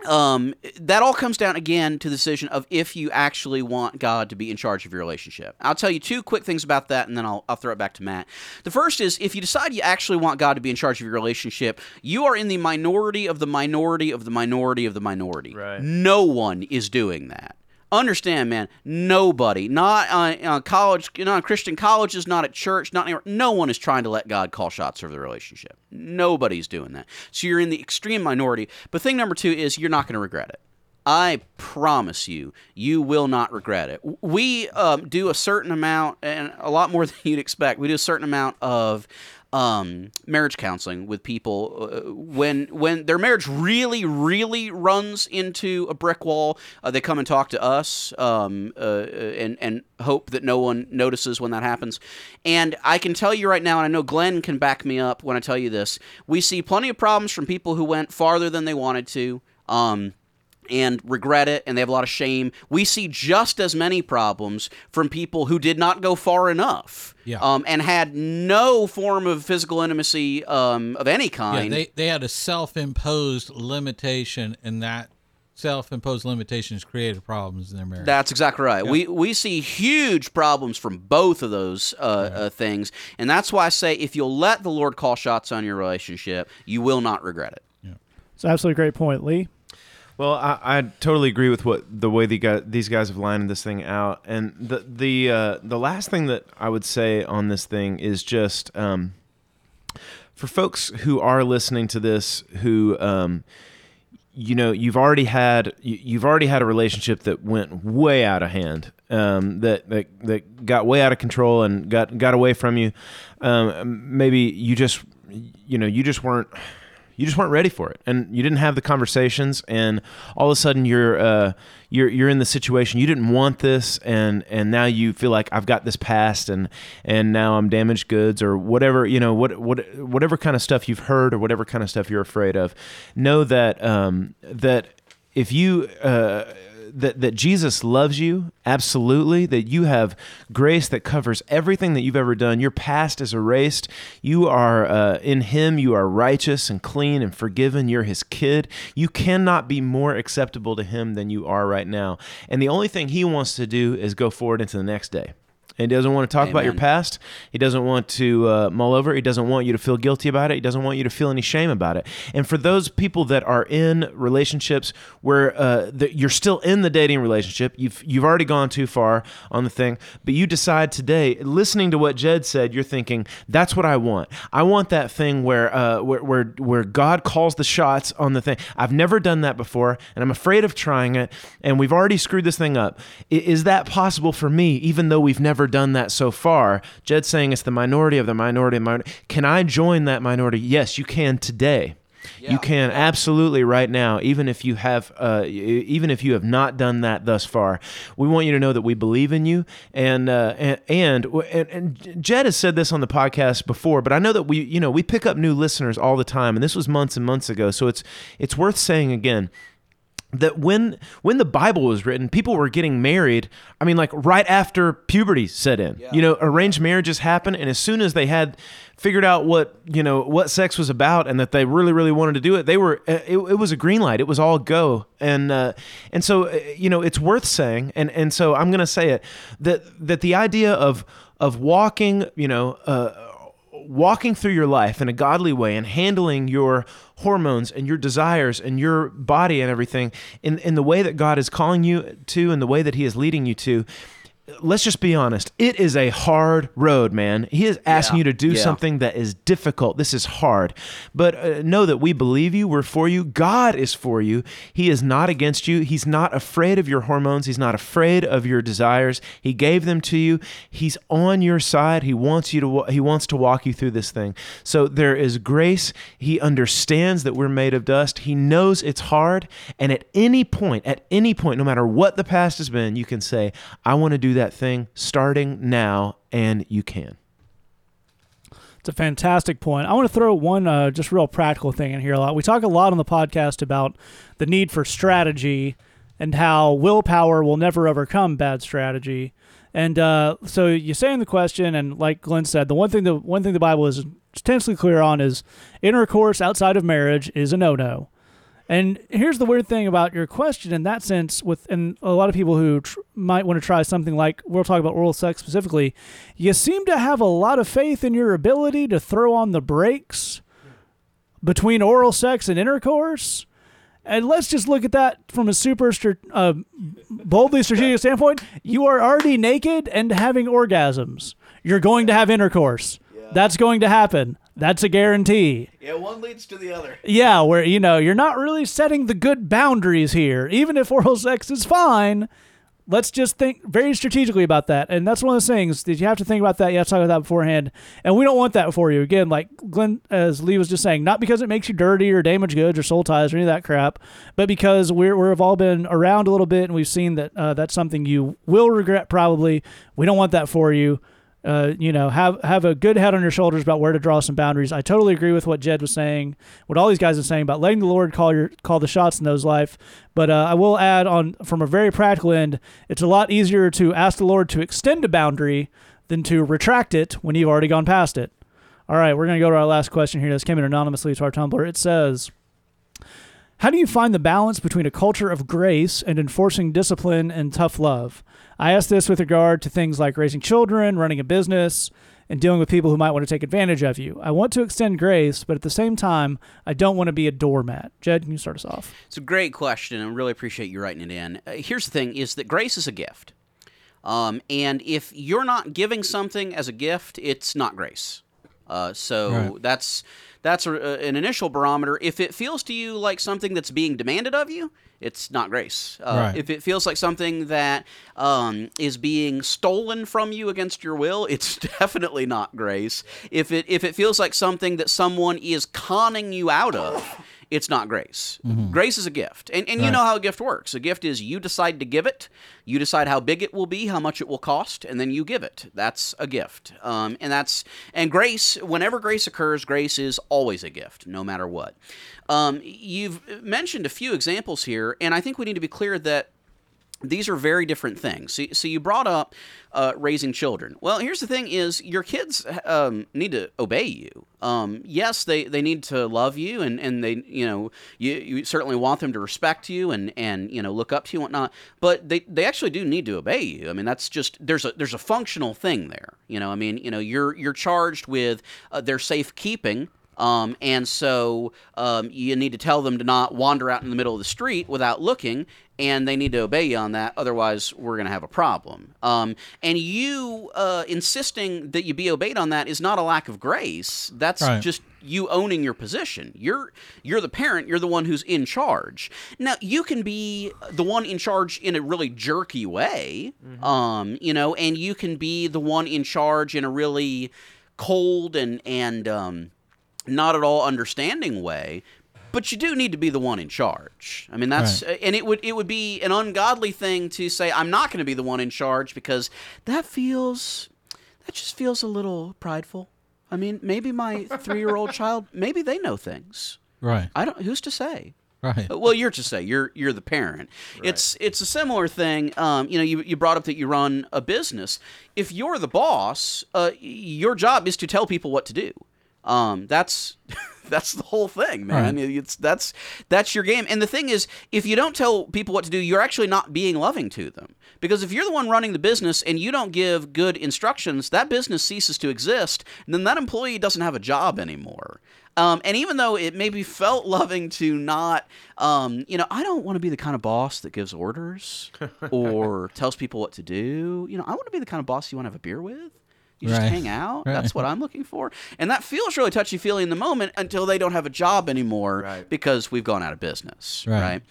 um, that all comes down again to the decision of if you actually want God to be in charge of your relationship. I'll tell you two quick things about that, and then I'll, I'll throw it back to Matt. The first is if you decide you actually want God to be in charge of your relationship, you are in the minority of the minority of the minority of the minority. Right. No one is doing that. Understand, man. Nobody, not on uh, college, not on Christian colleges, not at church, not anywhere. No one is trying to let God call shots over the relationship. Nobody's doing that. So you're in the extreme minority. But thing number two is you're not going to regret it. I promise you, you will not regret it. We um, do a certain amount, and a lot more *laughs* than you'd expect. We do a certain amount of um, marriage counseling with people uh, when when their marriage really really runs into a brick wall. Uh, they come and talk to us um, uh, and and hope that no one notices when that happens. And I can tell you right now, and I know Glenn can back me up when I tell you this. We see plenty of problems from people who went farther than they wanted to. Um, and regret it and they have a lot of shame. We see just as many problems from people who did not go far enough Yeah. um, and had no form of physical intimacy um, of any kind. Yeah, kind. they they had a self-imposed limitation, and that self-imposed limitations created problems in their marriage. That's exactly right. We we see huge problems from both of those uh, uh, things, and that's why I say if you'll let the Lord call shots on your relationship, you will not regret it. Yeah. It's an absolutely great point, Lee. Well, I, I totally agree with what the way the guy, these guys have lined this thing out, and the the uh, the last thing that I would say on this thing is just um, for folks who are listening to this who um, you know you've already had you- you've already had a relationship that went way out of hand um, that, that that got way out of control and got got away from you. Um, maybe you just you know you just weren't you just weren't ready for it and you didn't have the conversations and all of a sudden you're uh, you're you're in the situation you didn't want this and and now you feel like I've got this past and and now I'm damaged goods or whatever you know what what whatever kind of stuff you've heard or whatever kind of stuff you're afraid of. Know that um, that if you uh, that, that Jesus loves you absolutely that you have grace that covers everything that you've ever done. Your past is erased. You are uh, in him you are righteous and clean and forgiven. You're his kid. You cannot be more acceptable to him than you are right now. And the only thing he wants to do is go forward into the next day he doesn't want to talk about your past. He doesn't want to uh, mull over. He doesn't want you to feel guilty about it. He doesn't want you to feel any shame about it. And for those people that are in relationships where uh, that you're still in the dating relationship, you've you've already gone too far on the thing, but you decide today, listening to what Jed said, you're thinking that's what I want. I want that thing where uh, where, where where God calls the shots on the thing. I've never done that before, and I'm afraid of trying it. And we've already screwed this thing up. Is that possible for me, even though we've never done that so far? Jed's saying it's the minority of the minority. of the minority. Can I join that minority? Yes, you can today. You can absolutely right now, even if you have, uh, even if you have not done that thus far. We want you to know that we believe in you, and uh, and, and and and Jed has said this on the podcast before, but I know that we, you know, we pick up new listeners all the time, and this was months and months ago, so it's it's worth saying again that when when the Bible was written, people were getting married. I mean, like right after puberty set in. You know, arranged marriages happened, and as soon as they had figured out what you know what sex was about, and that they really really wanted to do it, they were uh, it, it was a green light. It was all go, and uh, and so uh, you know it's worth saying, and and so I'm gonna say it that that the idea of of walking, you know. Uh, walking through your life in a godly way and handling your hormones and your desires and your body and everything in, in the way that God is calling you to and the way that He is leading you to. Let's just be honest. It is a hard road, man. He is asking Yeah. you to do Yeah. something that is difficult. This is hard. But uh, know that we believe you. We're for you. God is for you. He is not against you. He's not afraid of your hormones. He's not afraid of your desires. He gave them to you. He's on your side. He wants you to he wants to walk you through this thing. So there is grace. He understands that we're made of dust. He knows it's hard, and at any point, at any point no matter what the past has been, you can say, "I want to do that thing starting now." And you can. It's a fantastic point. I want to throw one uh, just real practical thing in here. A lot. We talk a lot on the podcast about the need for strategy and how willpower will never overcome bad strategy. And uh, so you say in the question, and like Glenn said, the one thing the one thing the Bible is intensely clear on is intercourse outside of marriage is a no-no. And here's the weird thing about your question in that sense, with and a lot of people who tr- might want to try something like we'll talk about oral sex specifically, you seem to have a lot of faith in your ability to throw on the brakes between oral sex and intercourse. And let's just look at that from a super uh, boldly strategic standpoint. You are already naked and having orgasms. You're going to have intercourse. That's going to happen. That's a guarantee. Yeah, one leads to the other. Yeah, where you know you're not really setting the good boundaries here. Even if oral sex is fine, let's just think very strategically about that. And that's one of those things that you have to think about that. You have to talk about that beforehand. And we don't want that for you. Again, like Glenn, as Lee was just saying, not because it makes you dirty or damage goods or soul ties or any of that crap, but because we're we've all been around a little bit and we've seen that uh, that's something you will regret probably. We don't want that for you uh, you know, have have a good head on your shoulders about where to draw some boundaries. I totally agree with what Jed was saying, what all these guys are saying about letting the Lord call your call the shots in those life. But uh, I will add on from a very practical end, it's a lot easier to ask the Lord to extend a boundary than to retract it when you've already gone past it. All right, we're gonna go to our last question here. This came in anonymously to our Tumblr. It says. How do you find the balance between a culture of grace and enforcing discipline and tough love? I ask this with regard to things like raising children, running a business, and dealing with people who might want to take advantage of you. I want to extend grace, but at the same time, I don't want to be a doormat. Jed, can you start us off? It's a great question, and I really appreciate you writing it in. Uh, here's the thing: is that grace is a gift, um, and if you're not giving something as a gift, it's not grace. Uh, so Right. that's that's a, an initial barometer. If it feels to you like something that's being demanded of you, it's not grace. Uh, Right. If it feels like something that um, is being stolen from you against your will, *laughs* it's definitely not grace. If it if it feels like something that someone is conning you out of, it's not grace. Grace is a gift. And, and you know how a gift works. A gift is you decide to give it, you decide how big it will be, how much it will cost, and then you give it. That's a gift. Um, and that's and grace, whenever grace occurs, grace is always a gift, no matter what. Um, you've mentioned a few examples here, and I think we need to be clear that these are very different things. So, so you brought up uh, raising children. Well, here's the thing: is your kids um, need to obey you. Um, yes, they, they need to love you, and, and they you know you, you certainly want them to respect you and, and you know look up to you and whatnot. But they, they actually do need to obey you. I mean, that's just there's a there's a functional thing there. You know, I mean, you know, you're you're charged with uh, their safekeeping. Um, and so um, you need to tell them to not wander out in the middle of the street without looking, and they need to obey you on that. Otherwise, we're going to have a problem. Um, and you uh, insisting that you be obeyed on that is not a lack of grace. That's Right. just you owning your position. You're you're the parent. You're the one who's in charge. Now you can be the one in charge in a really jerky way, um, you know, and you can be the one in charge in a really cold and and um, not at all understanding way. But you do need to be the one in charge. I mean, that's and it would it would be an ungodly thing to say I'm not going to be the one in charge because that feels that just feels a little prideful. I mean, maybe my three year old *laughs* child, maybe they know things. Right. I don't. Who's to say? Right. Uh, Well, you're to say you're you're the parent. It's it's a similar thing. Um, you know, you, you brought up that you run a business. If you're the boss, uh, your job is to tell people what to do. Um, that's *laughs* that's the whole thing, man. It's that's that's your game. And the thing is, if you don't tell people what to do, you're actually not being loving to them. Because if you're the one running the business and you don't give good instructions, that business ceases to exist. And then that employee doesn't have a job anymore. Um, and even though it maybe felt *laughs* loving to not, um, you know, I don't want to be the kind of boss that gives orders *laughs* or tells people what to do. You know, I want to be the kind of boss you want to have a beer with. You just Right. hang out. Right. That's what I'm looking for. And that feels really touchy feely in the moment until they don't have a job anymore Right. because we've gone out of business. Right. right?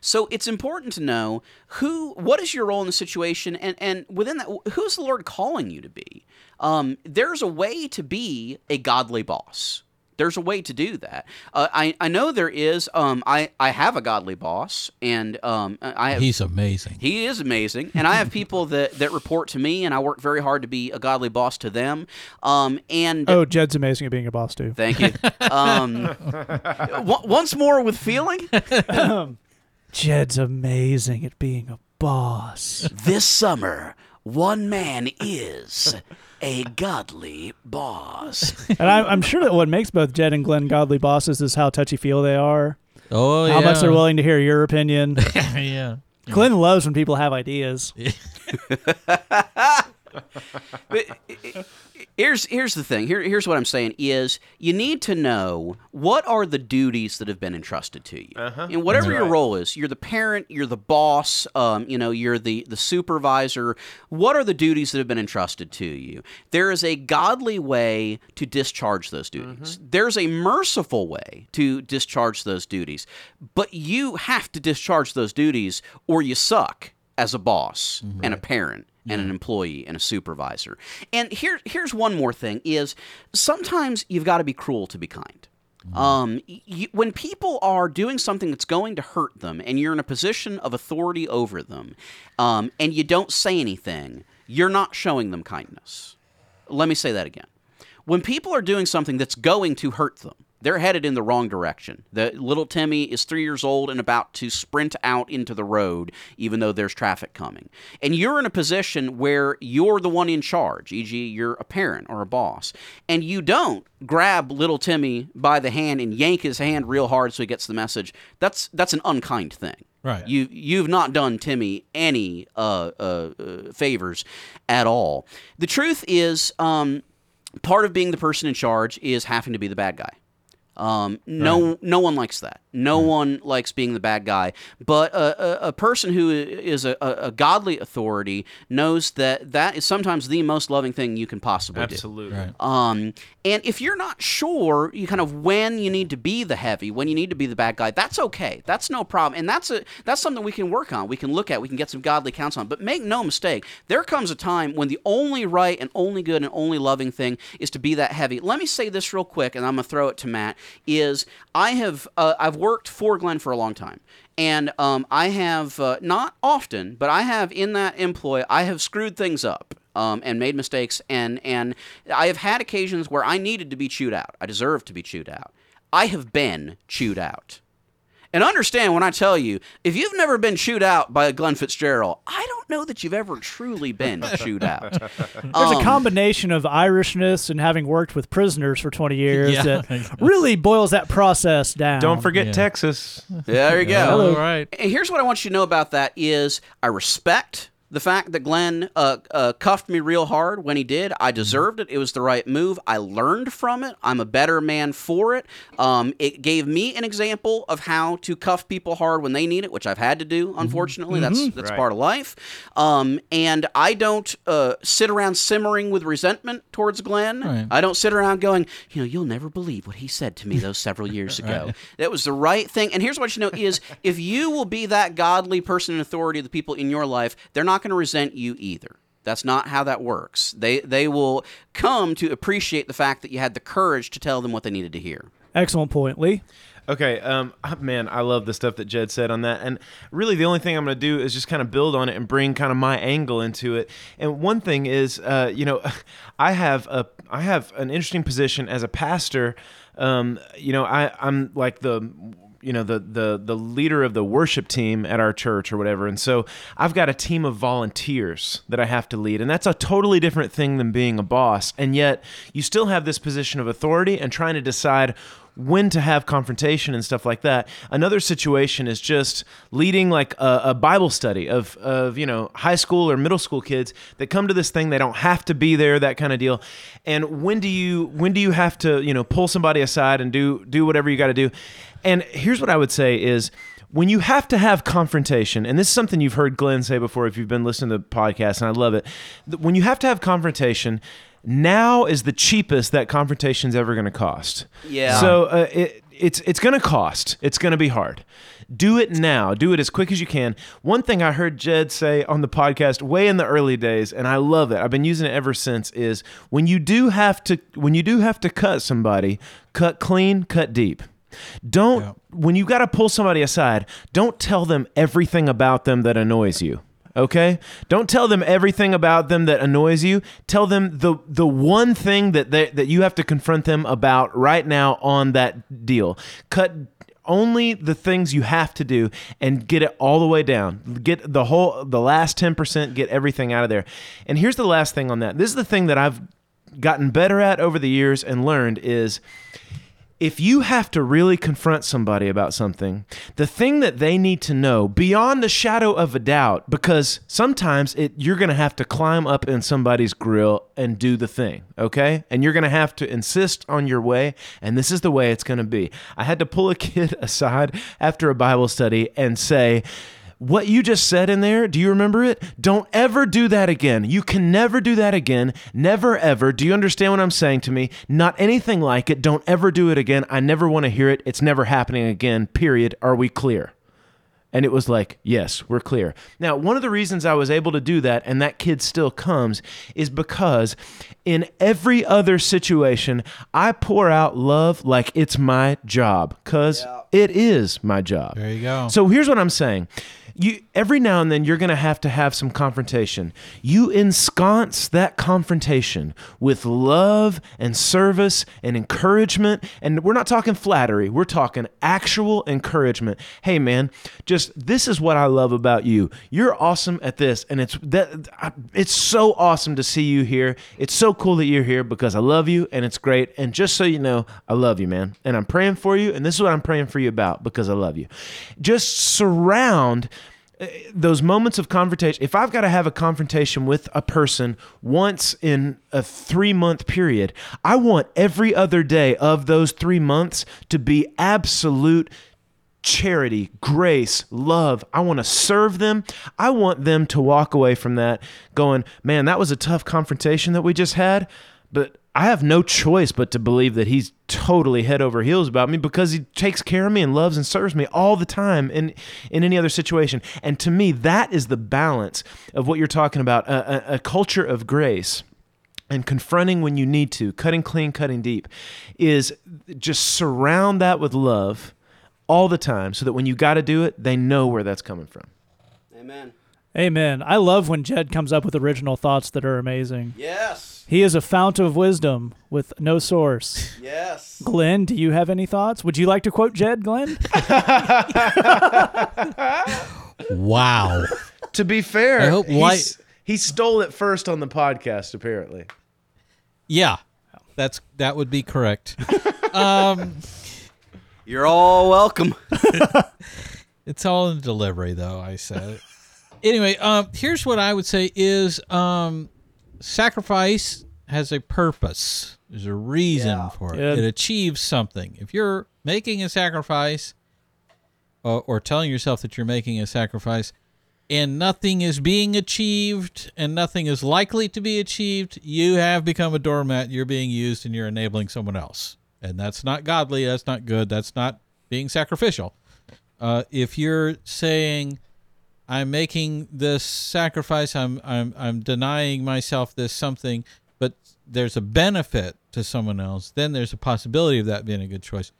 So it's important to know who, what is your role in the situation, and and within that, who's the Lord calling you to be? Um, there's a way to be a godly boss. There's a way to do that. Uh, I I know there is. Um, I I have a godly boss, and um, I have. He's amazing. He is amazing, and I have people *laughs* that, that report to me, and I work very hard to be a godly boss to them. Um, and Oh, Jed's amazing at being a boss too. thank you. Um, *laughs* w- once more with feeling. *laughs* Jed's amazing at being a boss. This summer, one man is a godly boss. *laughs* and I'm, I'm sure that what makes both Jed and Glenn godly bosses is how touchy feel they are, Oh yeah. how much they're willing to hear your opinion. *laughs* yeah. Glenn loves when people have ideas. *laughs* *laughs* But here's here's the thing. Here here's what I'm saying is you need to know what are the duties that have been entrusted to you. And whatever your role is, you're the parent, you're the boss, um, you know, you're the the supervisor. What are the duties that have been entrusted to you? There is a godly way to discharge those duties. There's a merciful way to discharge those duties. But you have to discharge those duties or you suck as a boss and a parent and an employee and a supervisor. And here here's one more thing is sometimes you've got to be cruel to be kind. Um, y- y- when people are doing something that's going to hurt them, and you're in a position of authority over them, um, and you don't say anything, you're not showing them kindness. Let me say that again. When people are doing something that's going to hurt them, they're headed in the wrong direction. The little Timmy is three years old and about to sprint out into the road, even though there's traffic coming. And you're in a position where you're the one in charge, e.g., you're a parent or a boss, and you don't grab little Timmy by the hand and yank his hand real hard so he gets the message. That's that's an unkind thing. Right. You you've not done Timmy any uh, uh, uh, favors at all. The truth is, um, part of being the person in charge is having to be the bad guy. Um, no, no one likes that. No one likes being the bad guy. But a, a, a person who is a, a, a godly authority knows that that is sometimes the most loving thing you can possibly do. Absolutely. Right. Um, and if you're not sure, you kind of when you need to be the heavy, when you need to be the bad guy, that's okay. That's no problem, and that's a that's something we can work on. We can look at. We can get some godly counsel on. But make no mistake, there comes a time when the only right and only good and only loving thing is to be that heavy. Let me say this real quick, and I'm gonna throw it to Matt. Is I have uh, I've worked for Glenn for a long time. And um, I have uh, not often, but I have in that employ, I have screwed things up um, and made mistakes, and and I have had occasions where I needed to be chewed out. I deserved to be chewed out. I have been chewed out. And understand when I tell you, if you've never been chewed out by a Glenn Fitzgerald, I don't know that you've ever truly been chewed out. *laughs* There's Um, a combination of Irishness and having worked with prisoners for 20 years Yeah. that *laughs* really boils that process down. Don't forget Yeah. Texas. There you go. All right. And here's what I want you to know about that is I respect the fact that Glenn uh, uh, cuffed me real hard when he did. I deserved it. It was the right move. I learned from it. I'm a better man for it. Um, it gave me an example of how to cuff people hard when they need it, which I've had to do. Unfortunately, that's that's Right. part of life. Um, and I don't uh, sit around simmering with resentment towards Glenn. Right. I don't sit around going, you know, you'll never believe what he said to me *laughs* those several years ago. That was the right thing. And here's what you know is if you will be that godly person in authority of the people in your life, they're not going to resent you either. That's not how that works. They they will come to appreciate the fact that you had the courage to tell them what they needed to hear. Excellent point, Lee. Okay, um, *laughs* man, I love the stuff that Jed said on that, and really the only thing I'm going to do is just kind of build on it and bring kind of my angle into it. And one thing is, uh, you know, *laughs* I have a I have an interesting position as a pastor. Um, you know, I I'm like the you know the the the leader of the worship team at our church or whatever and so I've got a team of volunteers that I have to lead and that's a totally different thing than being a boss and yet you still have this position of authority and trying to decide when to have confrontation and stuff like that. Another situation is just leading like a, a Bible study of, of, you know, high school or middle school kids that come to this thing. They don't have to be there, that kind of deal. And when do you, when do you have to, you know, pull somebody aside and do, do whatever you got to do? And here's what I would say is, when you have to have confrontation, and this is something you've heard Glenn say before if you've been listening to the podcast, and I love it. When you have to have confrontation, now is the cheapest that confrontation's ever going to cost. Yeah. So uh, it, it's it's going to cost. It's going to be hard. Do it now. Do it as quick as you can. One thing I heard Jed say on the podcast way in the early days, and I love it. I've been using it ever since. Is when you do have to when you do have to cut somebody, cut clean, cut deep. Don't Yeah. when you got to pull somebody aside. Don't tell them everything about them that annoys you. Okay? Don't tell them everything about them that annoys you. Tell them the the one thing that they, that you have to confront them about right now on that deal. Cut only the things you have to do and get it all the way down. Get the whole the last 10%, get everything out of there. And here's the last thing on that. This is the thing that I've gotten better at over the years and learned is if you have to really confront somebody about something, the thing that they need to know beyond the shadow of a doubt, because sometimes it you're gonna have to climb up in somebody's grill and do the thing, okay? And you're gonna have to insist on your way, and this is the way it's gonna be. I had to pull a *laughs* kid aside after a Bible study and say, what you just said in there, do you remember it? Don't ever do that again. You can never do that again. Never ever. Do you understand what I'm saying to me? Not anything like it. Don't ever do it again. I never want to hear it. It's never happening again. Period. Are we clear? And it was like, yes, we're clear. Now, one of the reasons I was able to do that and that kid still comes is because in every other situation, I pour out love like it's my job because it is my job. There you go. So here's what I'm saying. You every now and then you're going to have to have some confrontation. You ensconce that confrontation with love and service and encouragement and we're not talking flattery. We're talking actual encouragement. Hey man, just this is what I love about you. You're awesome at this and it's that it's so awesome to see you here. It's so cool that you're here because I love you and it's great and just so you know, I love you, man. And I'm praying for you and this is what I'm praying for you about because I love you. Just surround Uh, those moments of confrontation if i've got to have a confrontation with a person once in a three month period i want every other day of those three months to be absolute charity, grace, love. I want to serve them. I want them to walk away from that going, man, that was a tough confrontation that we just had, but I have no choice but to believe that he's totally head over heels about me because he takes care of me and loves and serves me all the time in in any other situation. And to me, that is the balance of what you're talking about, a, a, a culture of grace and confronting when you need to, cutting clean, cutting deep, is just surround that with love all the time so that when you got to do it, they know where that's coming from. Amen. Amen. I love when Jed comes up with original thoughts that are amazing. Yes. He is a fount of wisdom with no source. Yes. Glenn, do you have any thoughts? Would you like to quote Jed, Glenn? *laughs* wow. To be fair, I hope he's- light- he stole it first on the podcast, apparently. Yeah. That's that would be correct. um *laughs* You're all welcome. *laughs* It's all in delivery, though. I said. anyway, um, here's what I would say: is um, sacrifice has a purpose. There's a reason for it. Yeah. It achieves something. If you're making a sacrifice, or, or telling yourself that you're making a sacrifice, and nothing is being achieved, and nothing is likely to be achieved, you have become a doormat. You're being used, and you're enabling someone else, and that's not godly. That's not good. That's not being sacrificial. Uh, if you're saying I'm making this sacrifice, I'm I'm I'm denying myself this something, but there's a benefit to someone else, then there's a possibility of that being a good choice.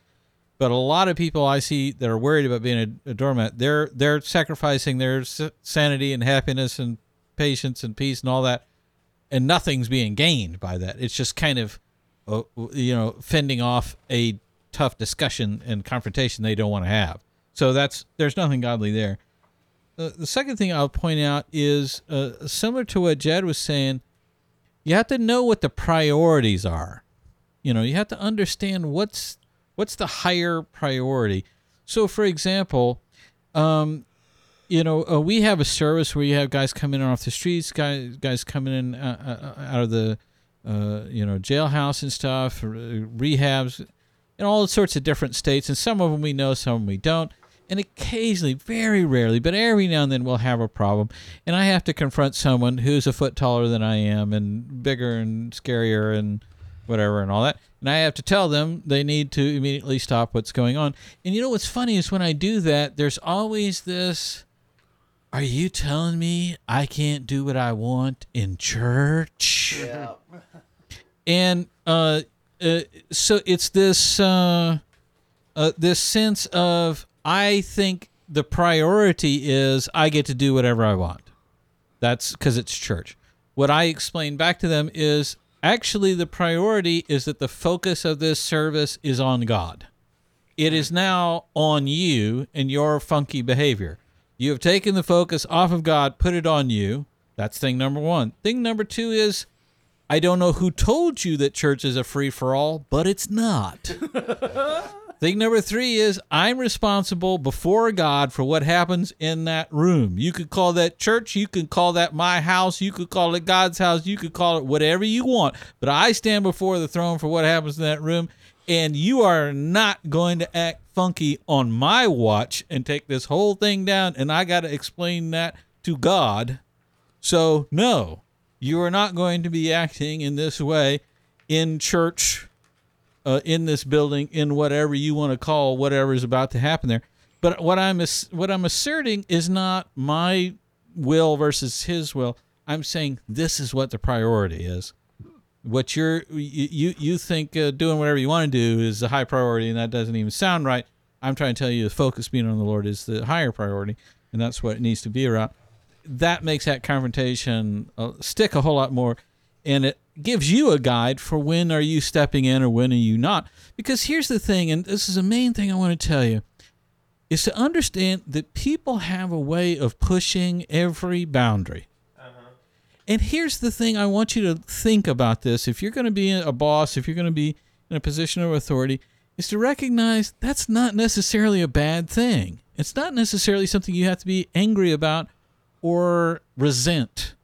But a lot of people I see that are worried about being a, a doormat, they're they're sacrificing their sanity and happiness and patience and peace and all that, and nothing's being gained by that. It's just kind of, uh, you know, fending off a tough discussion and confrontation they don't want to have. So that's there's nothing godly there. Uh, the second thing I'll point out is uh, similar to what Jed was saying. You have to know what the priorities are. You know, you have to understand what's what's the higher priority. So, for example, um, you know, uh, we have a service where you have guys coming in off the streets, guys guys coming in uh, uh, out of the uh, you know jailhouse and stuff, uh, rehabs, in all sorts of different states, and some of them we know, some of them we don't. And occasionally, very rarely, but every now and then we'll have a problem, and I have to confront someone who's a foot taller than I am, and bigger and scarier and whatever and all that. and I have to tell them they need to immediately stop what's going on. And you know what's funny is when I do that, there's always this Are you telling me I can't do what I want in church? Yeah. and uh, uh, so it's this uh, uh, this sense of I think the priority is I get to do whatever I want. That's because it's church. What I explain back to them is actually the priority is that the focus of this service is on God. It is now on you and your funky behavior. You have taken the focus off of God, put it on you. That's thing number one. Thing number two is I don't know who told you that church is a free for all, but it's not. *laughs* Thing number three is I'm responsible before God for what happens in that room. You could call that church, you could call that my house, you could call it God's house, you could call it whatever you want. But I stand before the throne for what happens in that room, and you are not going to act funky on my watch and take this whole thing down, and I got to explain that to God. So, no, you are not going to be acting in this way in church uh, in this building in whatever you want to call whatever is about to happen there. But what I'm what I'm asserting is not my will versus his will. I'm saying this is what the priority is. What you're you you, think uh, doing whatever you want to do is the high priority, and that doesn't even sound right. I'm trying to tell you the focus being on the Lord is the higher priority, and that's what it needs to be around. That makes that confrontation uh, stick a whole lot more, and it gives you a guide for when are you stepping in or when are you not. Because here's the thing, and this is the main thing I want to tell you, is to understand that people have a way of pushing every boundary. Uh-huh. And here's the thing I want you to think about this. If you're going to be a boss, if you're going to be in a position of authority, is to recognize that's not necessarily a bad thing. It's not necessarily something you have to be angry about or resent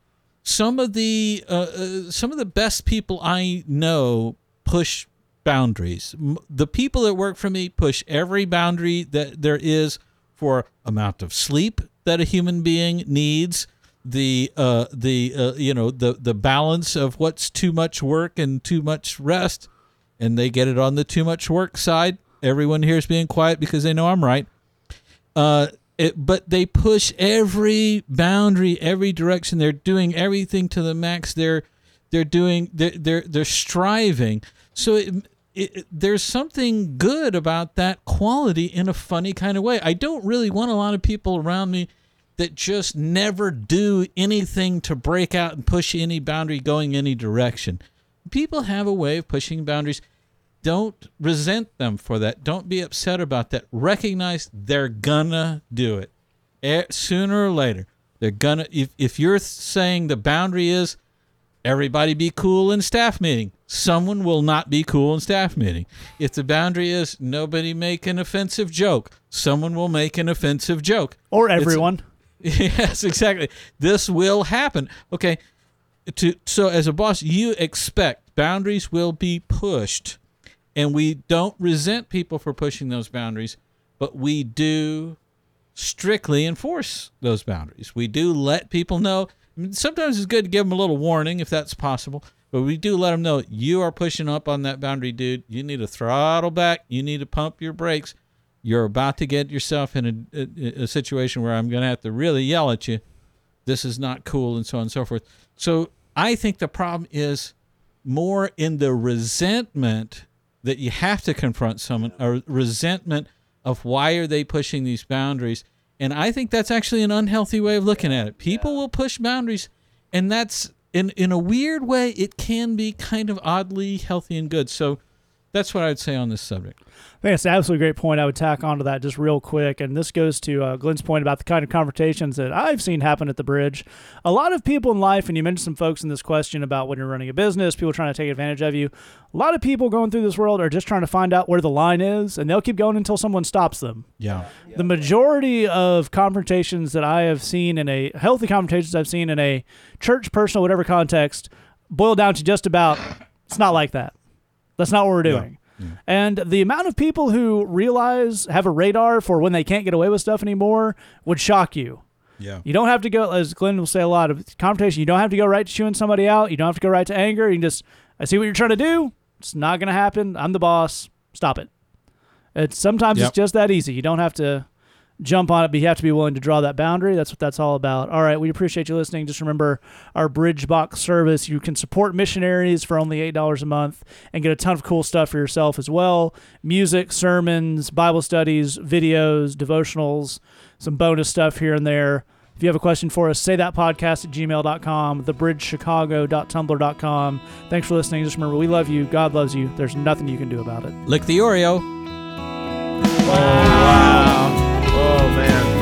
some of the uh, uh, some of the best people I know push boundaries. The people that work for me push every boundary that there is for amount of sleep that a human being needs. The uh, the uh, you know the the balance of what's too much work and too much rest, and they get it on the too much work side. Everyone here is being quiet because they know I'm right. Uh, it, but they push every boundary, every direction. They're doing everything to the max. They're they're doing they're they're, they're striving. So it, it, there's something good about that quality in a funny kind of way. I don't really want a lot of people around me that just never do anything to break out and push any boundary going any direction. People have a way of pushing boundaries don't resent them for that. Don't be upset about that. Recognize they're gonna do it Eh, sooner or later. They're gonna. If if you're saying the boundary is everybody be cool in staff meeting, someone will not be cool in staff meeting. If the boundary is nobody make an offensive joke, someone will make an offensive joke. Or It's- everyone. *laughs* yes, exactly. This will happen. Okay. To so as a boss, you expect boundaries will be pushed, and we don't resent people for pushing those boundaries, but we do strictly enforce those boundaries. We do let people know. Sometimes it's good to give them a little warning if that's possible, but we do let them know you are pushing up on that boundary, dude. You need to throttle back. You need to pump your brakes. You're about to get yourself in a, a, a situation where I'm going to have to really yell at you. This is not cool, and so on and so forth. So I think the problem is more in the resentment that you have to confront someone, or resentment of why are they pushing these boundaries. And I think that's actually an unhealthy way of looking at it. People will push boundaries, and that's in in a weird way. It can be kind of oddly healthy and good. So that's what I would say on this subject. I think it's an absolutely great point. I would tack onto that just real quick. And this goes to uh, Glenn's point about the kind of confrontations that I've seen happen at the bridge. A lot of people in life, and you mentioned some folks in this question about when you're running a business, people trying to take advantage of you. A lot of people going through this world are just trying to find out where the line is, and they'll keep going until someone stops them. Yeah. The majority of confrontations that I have seen in a healthy confrontations I've seen in a church, personal, whatever context, boil down to just about it's not like that. That's not what we're doing. Mm-hmm. And the amount of people who realize have a radar for when they can't get away with stuff anymore would shock you. Yeah. You don't have to go, as Glenn will say a lot of confrontation. You don't have to go right to chewing somebody out. You don't have to go right to anger. You can just, I see what you're trying to do. It's not going to happen. I'm the boss. Stop it. It's sometimes Yep. it's just that easy. You don't have to jump on it, but you have to be willing to draw that boundary. That's what that's all about. All right, we appreciate you listening. Just remember our Bridge Box service. You can support missionaries for only eight dollars a month and get a ton of cool stuff for yourself as well: music, sermons, Bible studies, videos, devotionals, some bonus stuff here and there. If you have a question for us, say that podcast at gmail.com, thebridgechicago.tumblr.com. Thanks for listening. Just remember, we love you. God loves you. There's nothing you can do about it. Lick the Oreo. Oh, Bye man.